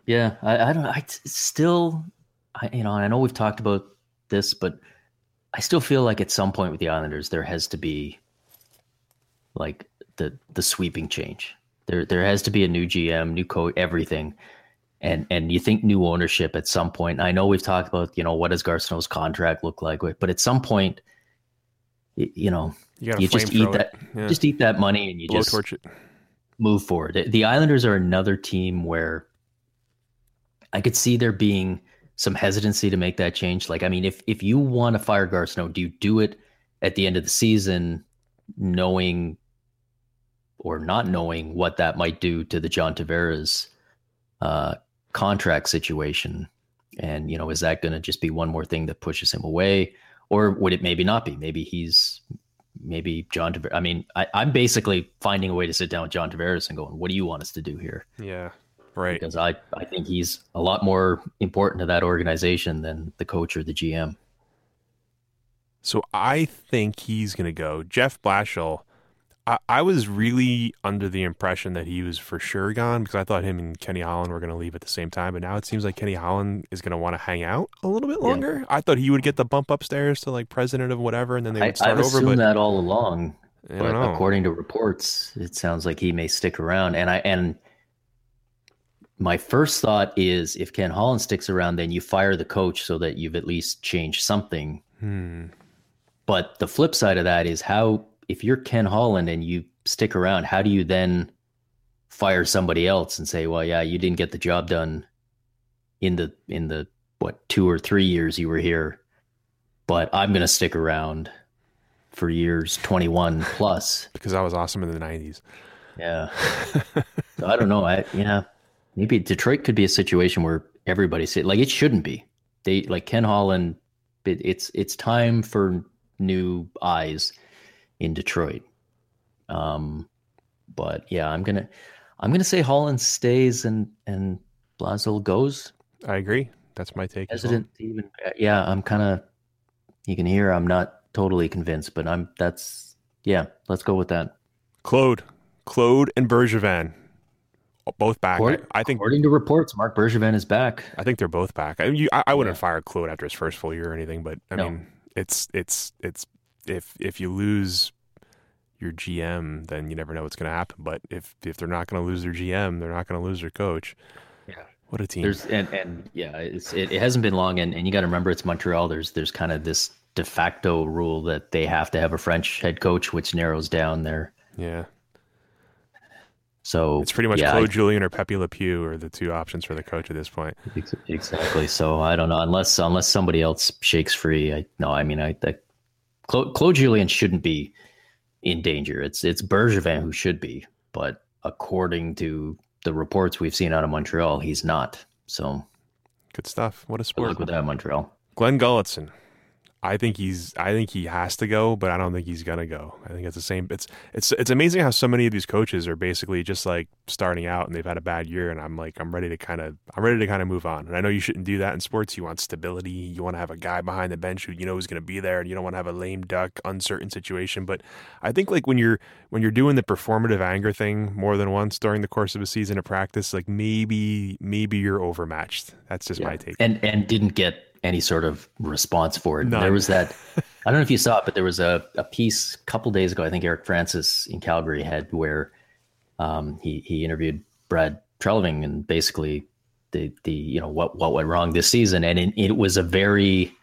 yeah, I, I don't. I still, I, you know, I know we've talked about this, but I still feel like at some point with the Islanders there has to be like the the sweeping change. There there has to be a new GM, new coach, everything. And and you think new ownership at some point. I know we've talked about, you know, what does Garth Snow's contract look like, but at some point you know, you, you just eat that yeah. just eat that money and you Blow just move forward. The Islanders are another team where I could see there being some hesitancy to make that change. Like, I mean, if if you want to fire Garth Snow, do you do it at the end of the season, knowing or not knowing what that might do to the John Tavares uh, contract situation? And you know, is that going to just be one more thing that pushes him away, or would it maybe not be? Maybe he's maybe John Tavares. I mean, I, I'm basically finding a way to sit down with John Tavares and going, "What do you want us to do here?" Yeah. Right. Because I, I think he's a lot more important to that organization than the coach or the GM. So I think he's going to go. Jeff Blashill, I, I was really under the impression that he was for sure gone because I thought him and Kenny Holland were going to leave at the same time. But now it seems like Kenny Holland is going to want to hang out a little bit Yeah. longer. I thought he would get the bump upstairs to like president of whatever, and then they would start I've over. assumed But that all along. But according to reports, it sounds like he may stick around. And I and my first thought is if Ken Holland sticks around, then you fire the coach so that you've at least changed something. Hmm. But the flip side of that is how if you're Ken Holland and you stick around, how do you then fire somebody else and say, "Well, yeah, you didn't get the job done in the in the what two or three years you were here, but I'm going to stick around for years 21 plus." because I was awesome in the '90s. Yeah. so I don't know. I yeah, maybe Detroit could be a situation where everybody say like it shouldn't be. They like Ken Holland. It, it's it's time for new eyes in Detroit. Um, but yeah, I'm gonna I'm gonna say Holland stays and and Blashill goes. I agree. That's my take. well. Hesitant to even. Yeah, I'm kind of. You can hear I'm not totally convinced, but I'm. That's yeah. Let's go with that. Claude, Claude, and Bergevin, both back. I, According, I think. according to reports, Mark Bergevin is back. I think they're both back. I, you, I, I wouldn't Yeah. fire Claude after his first full year or anything, but I No. mean, it's it's it's if if you lose your GM, then you never know what's going to happen. But if if they're not going to lose their GM, they're not going to lose their coach. Yeah. What a team! There's and and yeah, it's it, it hasn't been long, and, and you got to remember it's Montreal. There's there's kind of this de facto rule that they have to have a French head coach, which narrows down their. yeah, So it's pretty much yeah, Claude Julien or Pepe Le Pew are the two options for the coach at this point. exactly. So I don't know unless unless somebody else shakes free. I no, I mean I that Claude, Claude Julien shouldn't be in danger. It's it's Bergevin who should be, but according to the reports we've seen out of Montreal, he's not. So Good stuff. What a good sport. luck with that, Montreal. Glen Gulutzan. I think he's. I think he has to go, but I don't think he's gonna go. I think it's the same. It's it's it's amazing how so many of these coaches are basically just like starting out and they've had a bad year, and I'm like, I'm ready to kind of, I'm ready to kind of move on. And I know you shouldn't do that in sports. You want stability. You want to have a guy behind the bench who you know is going to be there, and you don't want to have a lame duck, uncertain situation. But I think like when you're when you're doing the performative anger thing more than once during the course of a season of practice, like maybe maybe you're overmatched. That's just my take. and and didn't get any sort of response for it. None. There was that. I don't know if you saw it, but there was a, a piece a couple days ago. I think Eric Francis in Calgary had where um, he he interviewed Brad Treliving and basically the the you know what what went wrong this season, and it, it was a very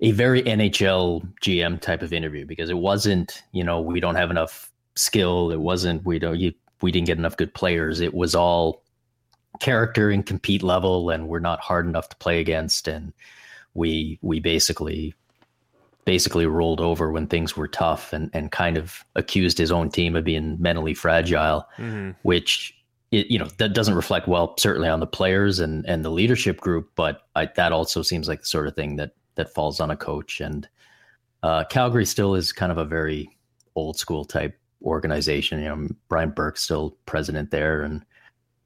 a very NHL GM type of interview because it wasn't you know we don't have enough skill. It wasn't we don't you, we didn't get enough good players. It was all character and compete level and we're not hard enough to play against. And we we basically basically rolled over when things were tough and and kind of accused his own team of being mentally fragile Mhm. which it, you know that doesn't reflect well certainly on the players and and the leadership group but I, that also seems like the sort of thing that that falls on a coach. And uh, Calgary still is kind of a very old school type organization. You know Brian Burke's still president there and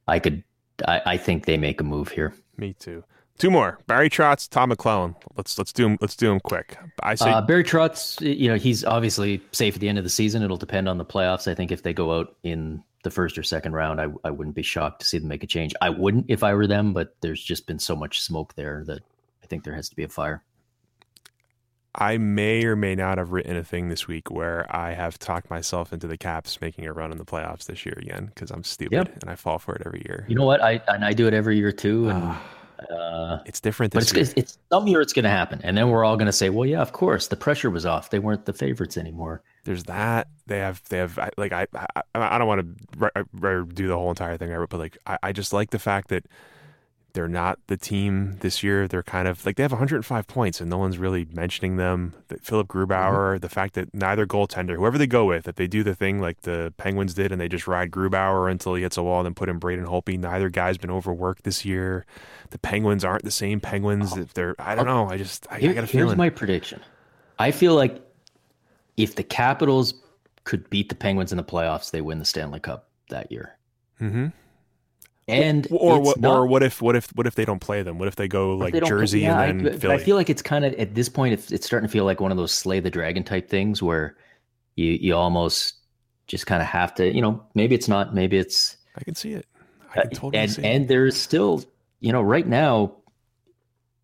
I could I, I think they make a move here Me too. Two more: Barry Trotz, Todd McLellan. Let's let's do them. Let's do them quick. I say Uh, Barry Trotz, you know, he's obviously safe at the end of the season. It'll depend on the playoffs. I think if they go out in the first or second round, I, I wouldn't be shocked to see them make a change. I wouldn't if I were them, but there's just been so much smoke there that I think there has to be a fire. I may or may not have written a thing this week where I have talked myself into the Caps making a run in the playoffs this year again because I'm stupid Yep. and I fall for it every year. You know what? I and I do it every year too, and uh, It's different but it's, it's it's some year it's going to happen, and then we're all going to say, well, yeah, of course, the pressure was off. They weren't the favorites anymore. There's that. They have. They have. I- Like I. I, I don't want to do the whole entire thing I but like I, I just like the fact that they're not the team this year. They're kind of like they have 105 points and no one's really mentioning them. That Philipp Grubauer, the fact that neither goaltender, whoever they go with, if they do the thing like the Penguins did and they just ride Grubauer until he hits a wall, and then put in Braden Holtby. Neither guy's been overworked this year. The Penguins aren't the same Penguins. If they're, I don't know. I just, I, I got a feeling. here's my prediction. I feel like if the Capitals could beat the Penguins in the playoffs, they win the Stanley Cup that year. hmm And or what? not- or what if? What if? What if they don't play them? What if they go like they Jersey yeah, and then I, Philly? I feel like it's kind of at this point, it's, it's starting to feel like one of those slay the dragon type things where you you almost just kind of have to, you know, maybe it's not, maybe it's. I can see it. I uh, can totally and see and there's still, you know, right now,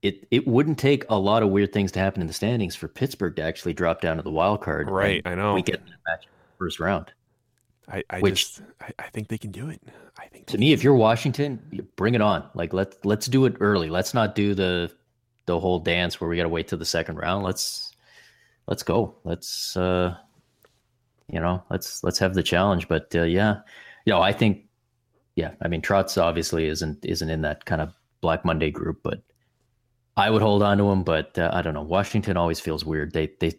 it it wouldn't take a lot of weird things to happen in the standings for Pittsburgh to actually drop down to the wild card. Right, I know. We get that match first round. I, I which- just I, I think they can do it. I think To me, if you're Washington, you bring it on. Like let's let's do it early. Let's not do the the whole dance where we got to wait till the second round. Let's let's go. Let's uh you know let's let's have the challenge. But uh, yeah, you know I think yeah. I mean Trotz obviously isn't isn't in that kind of Black Monday group, but I would hold on to him. But uh, I don't know. Washington always feels weird. They they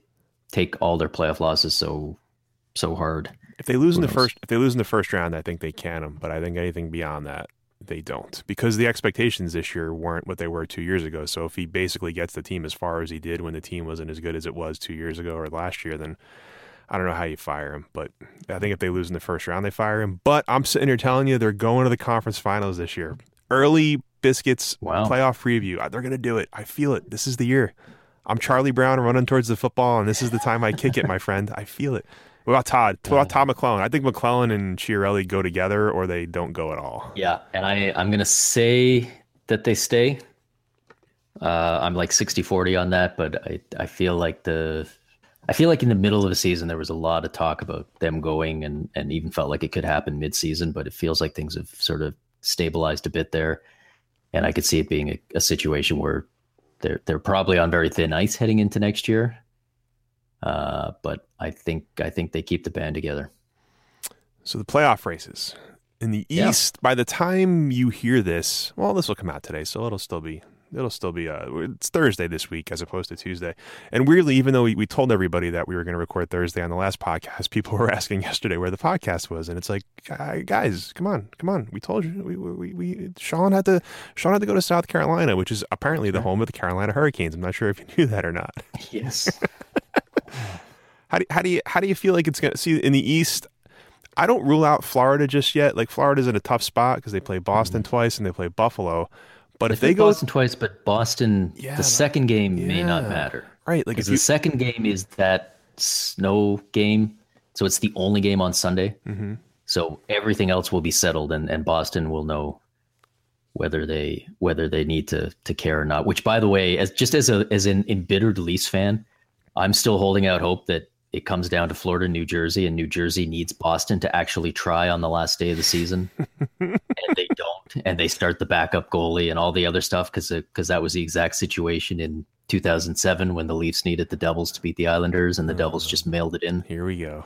take all their playoff losses so so hard. If they lose in the knows? first, if they lose in the first round, I think they can them. But I think anything beyond that, they don't, because the expectations this year weren't what they were two years ago. So if he basically gets the team as far as he did when the team wasn't as good as it was two years ago or last year, then I don't know how you fire him. But I think if they lose in the first round, they fire him. But I'm sitting here telling you, they're going to the conference finals this year. Early biscuits Wow. playoff preview. Uh, They're going to do it. I feel it. This is the year. I'm Charlie Brown running towards the football, and this is the time I kick it, my friend. I feel it. What about Todd? What about Todd McLellan? I think McLellan and Chiarelli go together, or they don't go at all. Yeah, and I I'm gonna say that they stay. Uh, I'm like 60-40 on that, but I I feel like the I feel like in the middle of the season there was a lot of talk about them going, and and even felt like it could happen mid-season, but it feels like things have sort of stabilized a bit there, and I could see it being a, a situation where they're they're probably on very thin ice heading into next year. Uh, but I think I think they keep the band together. So the playoff races in the Yeah. East. By the time you hear this, well, this will come out today, so it'll still be it'll still be uh it's Thursday this week as opposed to Tuesday. And weirdly, even though we, we told everybody that we were going to record Thursday on the last podcast, people were asking yesterday where the podcast was, and it's like, guys, come on, come on, we told you, we we, we Sean had to Sean had to go to South Carolina, which is apparently the home of the Carolina Hurricanes. I'm not sure if you knew that or not. Yes. How do how do you how do you feel like it's gonna see in the East? I don't rule out Florida just yet. Like Florida's in a tough spot because they play Boston twice and they play Buffalo. But if They they go Boston twice, but Boston, Yeah, the but- second game may not matter. right, like Because if the you second game is that snow game, so it's the only game on Sunday. Mhm. So everything else will be settled, and, and Boston will know whether they whether they need to to care or not. Which, by the way, as just as a as an embittered Leafs fan, I'm still holding out hope that it comes down to Florida, New Jersey, and New Jersey needs Boston to actually try on the last day of the season, and they don't, and they start the backup goalie and all the other stuff because because uh, that was the exact situation in 2007 when the Leafs needed the Devils to beat the Islanders, and the Devils just uh, mailed it in. here we go,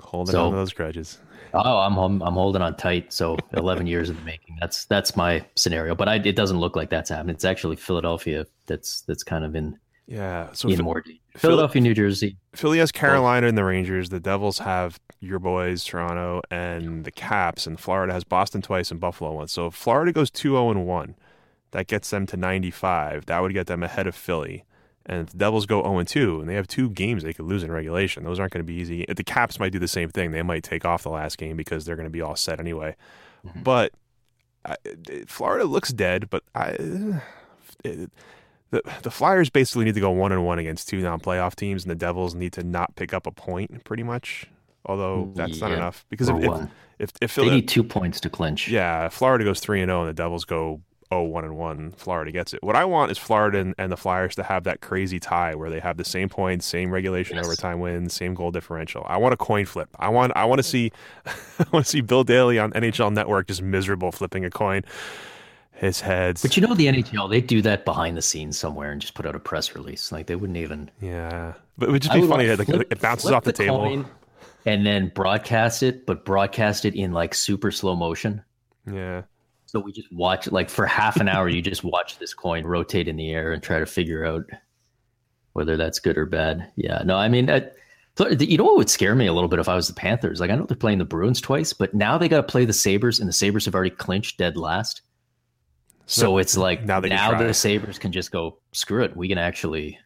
holding So- on to those grudges. Oh, I'm I'm, I'm holding on tight. So 11 years in the making. That's that's my scenario. But I, it doesn't look like that's happening. It's actually Philadelphia that's that's kind of in Yeah. So in more. Philadelphia, New Jersey. Philly has Carolina and the Rangers. The Devils have your boys, Toronto, and the Caps. And Florida has Boston twice and Buffalo once. So if Florida goes 2 0 and 1, that gets them to 95. That would get them ahead of Philly. And if the Devils go 0 and 2, and they have two games they could lose in regulation, those aren't going to be easy. The Caps might do the same thing. They might take off the last game because they're going to be all set anyway. Mm-hmm. But I, Florida looks dead, but I. Uh, it, the the Flyers basically need to go one and one against two non-playoff teams, and the Devils need to not pick up a point, pretty much. Although that's not enough because if, if if if They need two points to clinch. yeah, Florida goes three and zero, and the Devils go oh one and one, Florida gets it. What I want is Florida and, and the Flyers to have that crazy tie where they have the same points, same regulation Yes. overtime wins, same goal differential. I want a coin flip. I want I want to see I want to see Bill Daly on NHL Network just miserable flipping a coin. His heads. But you know the NHL, they do that behind the scenes somewhere and just put out a press release. Like they wouldn't even. yeah, but it would just be funny. Like, flip- it bounces off the, table. and then broadcast it, but broadcast it in like super slow motion. Yeah. So we just watch like for half an hour. you just watch this coin rotate in the air and try to figure out whether that's good or bad. Yeah, no, I mean, I, you know what would scare me a little bit if I was the Panthers? Like I know they're playing the Bruins twice, but now they got to play the Sabres, and the Sabres have already clinched dead last. So it's like now now, they can try. the Sabres can just go screw it. We can actually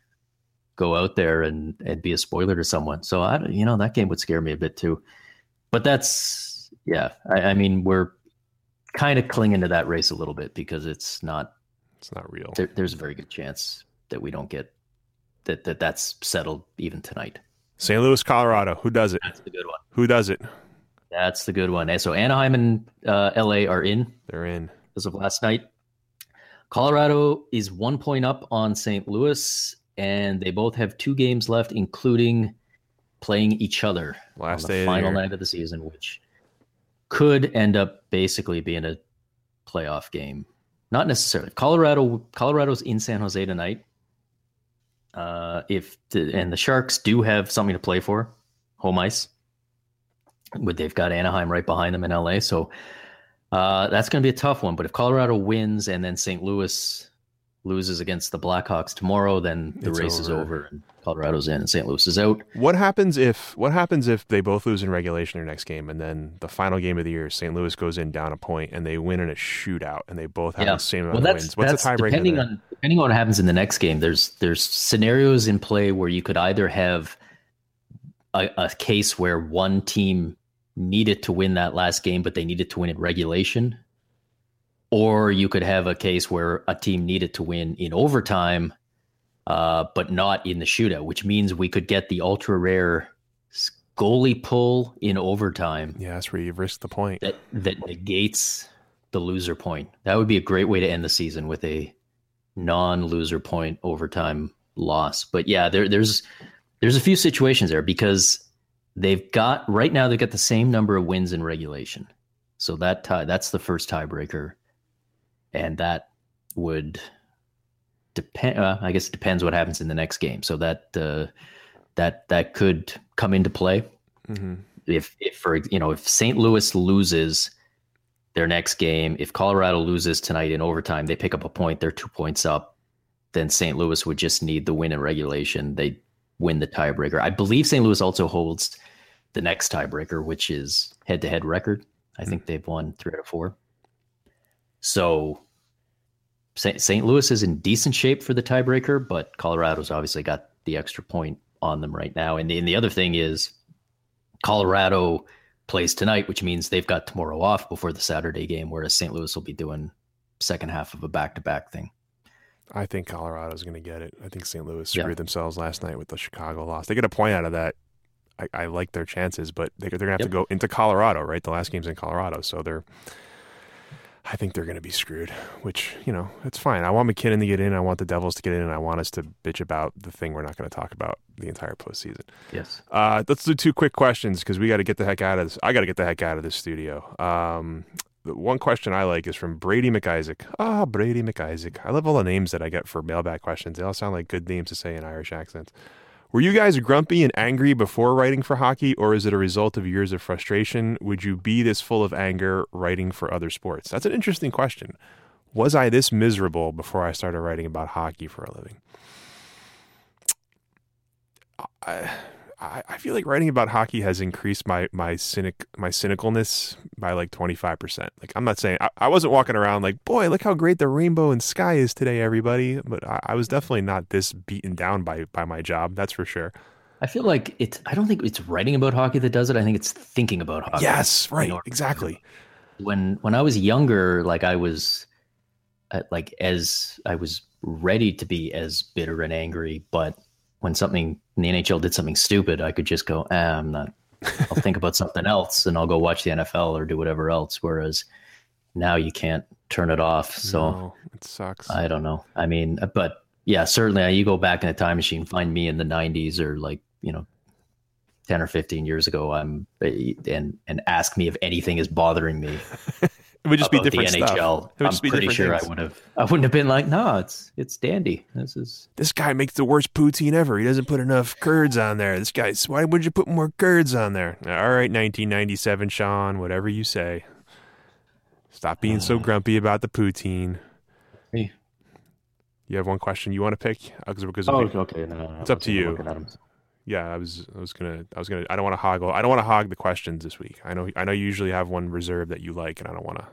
go out there and and be a spoiler to someone. So I, you know, that game would scare me a bit too. But that's yeah. I, I mean, we're kind of clinging to that race a little bit because it's not. It's not real. There, there's a very good chance that we don't get that that that's settled even tonight. St. Louis, Colorado. Who does it? That's the good one. Who does it? That's the good one. And so Anaheim and uh, LA are in They're in. as of last night. Colorado is one point up on St. Louis, and they both have two games left, including playing each other Last on day the of the final night of the season, which could end up basically being a playoff game. Not necessarily. Colorado, Colorado's in San Jose tonight. Uh, if the, and the Sharks do have something to play for, home ice. But they've got Anaheim right behind them in LA, so uh, that's going to be a tough one. But if Colorado wins and then St. Louis loses against the Blackhawks tomorrow, then the It's race is over. over and Colorado's in and St. Louis is out. What happens if what happens if they both lose in regulation their next game and then the final game of the year, St. Louis goes in down a point and they win in a shootout and they both have Yeah. the same amount Well, of wins? What's the tiebreaker depending on depending on what happens in the next game. There's there's scenarios in play where you could either have a, a case where one team needed to win that last game, but they needed to win in regulation, or you could have a case where a team needed to win in overtime, uh, but not in the shootout, which means we could get the ultra rare goalie pull in overtime yeah, that's where you've risked the point. that that negates the loser point. That would be a great way to end the season with a non-loser point overtime loss. But yeah, there, there's there's a few situations there because they've got right now they've got the same number of wins in regulation. So that tie that's the first tiebreaker, and that would depend. Uh, I guess it depends what happens in the next game. So that uh, that that could come into play hmm if if for you know if St. Louis loses their next game, if Colorado loses tonight in overtime, they pick up a point, they're two points up. Then St. Louis would just need the win in regulation. They win the tiebreaker. I believe St. Louis also holds the next tiebreaker, which is head-to-head record. I think they've won three out of four. So St. Louis is in decent shape for the tiebreaker, but Colorado's obviously got the extra point on them right now. And, and the other thing is Colorado plays tonight, which means they've got tomorrow off before the Saturday game, whereas St. Louis will be doing second half of a back-to-back thing. I think Colorado's going to get it. I think St. Louis Yeah. screwed themselves last night with the Chicago loss. They get a point out of that. I, I like their chances, but they, they're going to have Yep. to go into Colorado, right? The last game's in Colorado, so they're. I think they're going to be screwed, which you know it's fine. I want MacKinnon to get in. I want the Devils to get in, and I want us to bitch about the thing we're not going to talk about the entire postseason. Yes. Uh, let's do two quick questions because we got to get the heck out of this. I got to get the heck out of this studio. Um, the one question I like is from Brady McIsaac. Ah, Brady McIsaac. I love all the names that I get for mailbag questions. They all sound like good names to say in Irish accents. Were you guys grumpy and angry before writing for hockey, or is it a result of years of frustration? Would you be this full of anger writing for other sports? That's an interesting question. Was I this miserable before I started writing about hockey for a living? I, I I feel like writing about hockey has increased my my cynic my cynicalness by like twenty five percent. Like I'm not saying I, I wasn't walking around like, boy, look how great the rainbow and sky is today, everybody. But I, I was definitely not this beaten down by by my job. That's for sure. I feel like it's I don't think it's writing about hockey that does it. I think it's thinking about hockey. Yes, right, order to exactly. when when I was younger, like I was, uh, like as I was ready to be as bitter and angry, but when something in the NHL did something stupid, I could just go, ah, I'm not. I'll think about something else, and I'll go watch the NFL or do whatever else. Whereas now you can't turn it off. So No, it sucks. I don't know. I mean, but yeah, certainly. uh, You go back in a time machine, find me in the '90s or like you know, ten or fifteen years ago. I'm and and ask me if anything is bothering me it would just be different the stuff. NHL. I'm pretty sure things. I would have. I wouldn't have been like, no, it's it's dandy. This is This guy makes the worst poutine ever. He doesn't put enough curds on there. This guy's why would you put more curds on there? All right, 1997, Sean. Whatever you say. Stop being so grumpy about the poutine. Hey. You have one question you want to pick? Uh, 'cause- because Oh, okay. No, no, no. It's up to you. Looking at 'em. yeah, I was I was gonna I was gonna I don't want to hoggle. I don't want to hog the questions this week. I know I know you usually have one reserved that you like, and I don't want to.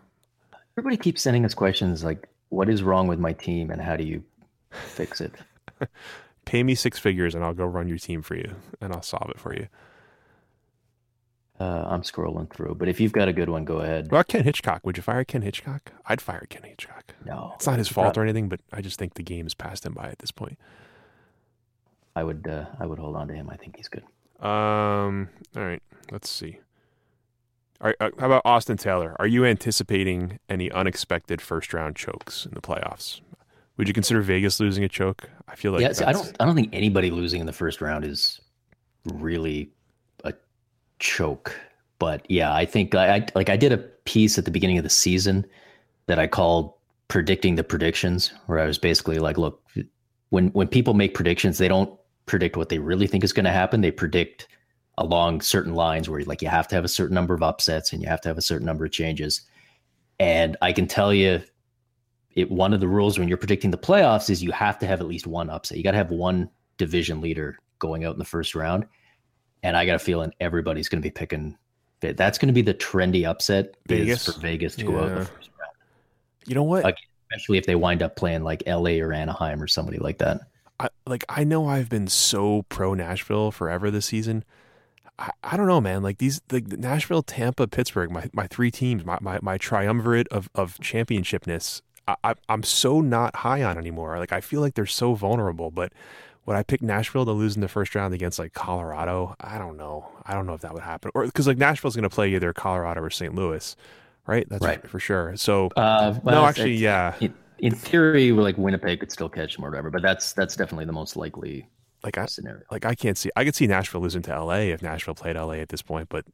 Everybody keeps sending us questions like, "What is wrong with my team, and how do you fix it?" Pay me six figures, and I'll go run your team for you, and I'll solve it for you. Uh, I'm scrolling through, but if you've got a good one, go ahead. Well, Ken Hitchcock? Would you fire Ken Hitchcock? I'd fire Ken Hitchcock. No, It's not his fault or anything, but I just think the game has passed him by at this point. I would. Uh, I would hold on to him. I think he's good. Um. All right. Let's see. Are, uh, how about Austin Taylor? Are you anticipating any unexpected first round chokes in the playoffs? Would you consider Vegas losing a choke? I feel like yeah. See, I don't. I don't think anybody losing in the first round is really a choke. But yeah, I think I, I like I did a piece at the beginning of the season that I called predicting the predictions, where I was basically like, look, when when people make predictions, they don't predict what they really think is going to happen. They predict along certain lines where like you have to have a certain number of upsets and you have to have a certain number of changes. And I can tell you it one of the rules when you're predicting the playoffs is you have to have at least one upset. You got to have one division leader going out in the first round. And I got a feeling everybody's going to be picking that's going to be the trendy upset Vegas for Vegas to yeah. go out in the first round. You know what? Like, especially if they wind up playing like LA or Anaheim or somebody like that. I, like I know I've been so pro Nashville forever this season. I, I don't know, man. Like these, like Nashville, Tampa, Pittsburgh, my, my three teams, my, my, my triumvirate of, of championshipness. I, I, I'm so not high on anymore. Like I feel like they're so vulnerable. But would I pick Nashville to lose in the first round against like Colorado? I don't know. I don't know if that would happen. Or because like Nashville's going to play either Colorado or St. Louis, right? That's right. for sure. So uh, well, no, actually, yeah. In theory, like Winnipeg could still catch them or whatever, but that's that's definitely the most likely like I, scenario. Like I can't see. I could see Nashville losing to LA if Nashville played LA at this point, but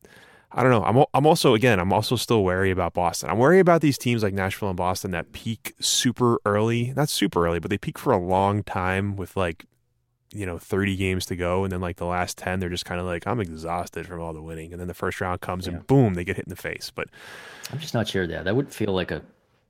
I don't know. I'm I'm also again I'm also still wary about Boston. I'm worried about these teams like Nashville and Boston that peak super early. Not super early, but they peak for a long time with like you know 30 games to go and then like the last 10 they're just kind of like I'm exhausted from all the winning and then the first round comes yeah. and boom they get hit in the face. But I'm just not sure that that would feel like a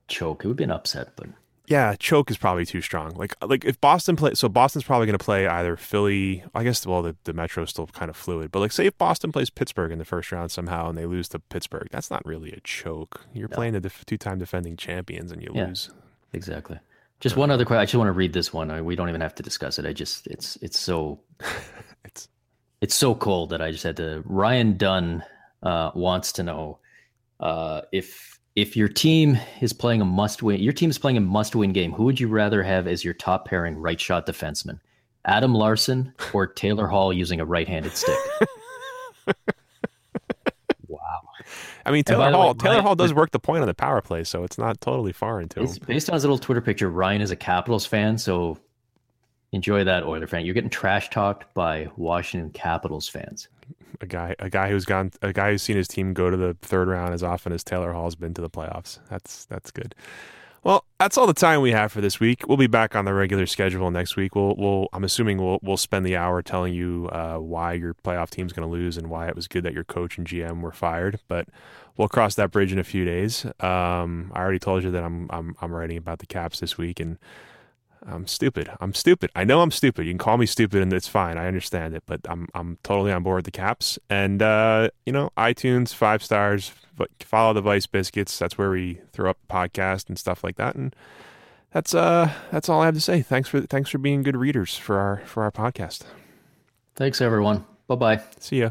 choke. It would be an upset, but yeah, choke is probably too strong. Like like if Boston play, so Boston's probably going to play either Philly. I guess well the the Metro's still kind of fluid, but like say if Boston plays Pittsburgh in the first round somehow and they lose to Pittsburgh, that's not really a choke. You're no. playing the def- two time defending champions and you yeah, lose. Exactly. Just one other question. I just want to read this one. We don't even have to discuss it. I just it's it's so it's it's so cold that I just had to. Ryan Dunn uh, wants to know uh, if if your team is playing a must win, your team is playing a must win game, who would you rather have as your top pairing right shot defenseman? Adam Larsson or Taylor Hall using a right handed stick? wow. I mean, Taylor Hall. Way, Taylor Ryan, Hall does work the point on the power play, so it's not totally far into him. Based on his little Twitter picture, Ryan is a Capitals fan, so enjoy that, Oiler fan. You're getting trash talked by Washington Capitals fans a guy a guy who's gone a guy who's seen his team go to the third round as often as Taylor Hall's been to the playoffs. That's that's good. Well, that's all the time we have for this week. We'll be back on the regular schedule next week. We'll, we'll I'm assuming we'll we'll spend the hour telling you uh, why your playoff team's going to lose and why it was good that your coach and GM were fired. But we'll cross that bridge in a few days. Um, I already told you that I'm I'm I'm writing about the Caps this week and I'm stupid. I'm stupid. I know I'm stupid. You can call me stupid and it's fine. I understand it, but I'm I'm totally on board with the caps. And uh, you know, iTunes, five stars, but follow the Vice Biscuits. That's where we throw up podcast and stuff like that. And that's uh that's all I have to say. Thanks for thanks for being good readers for our for our podcast. Thanks everyone. Bye bye. See ya.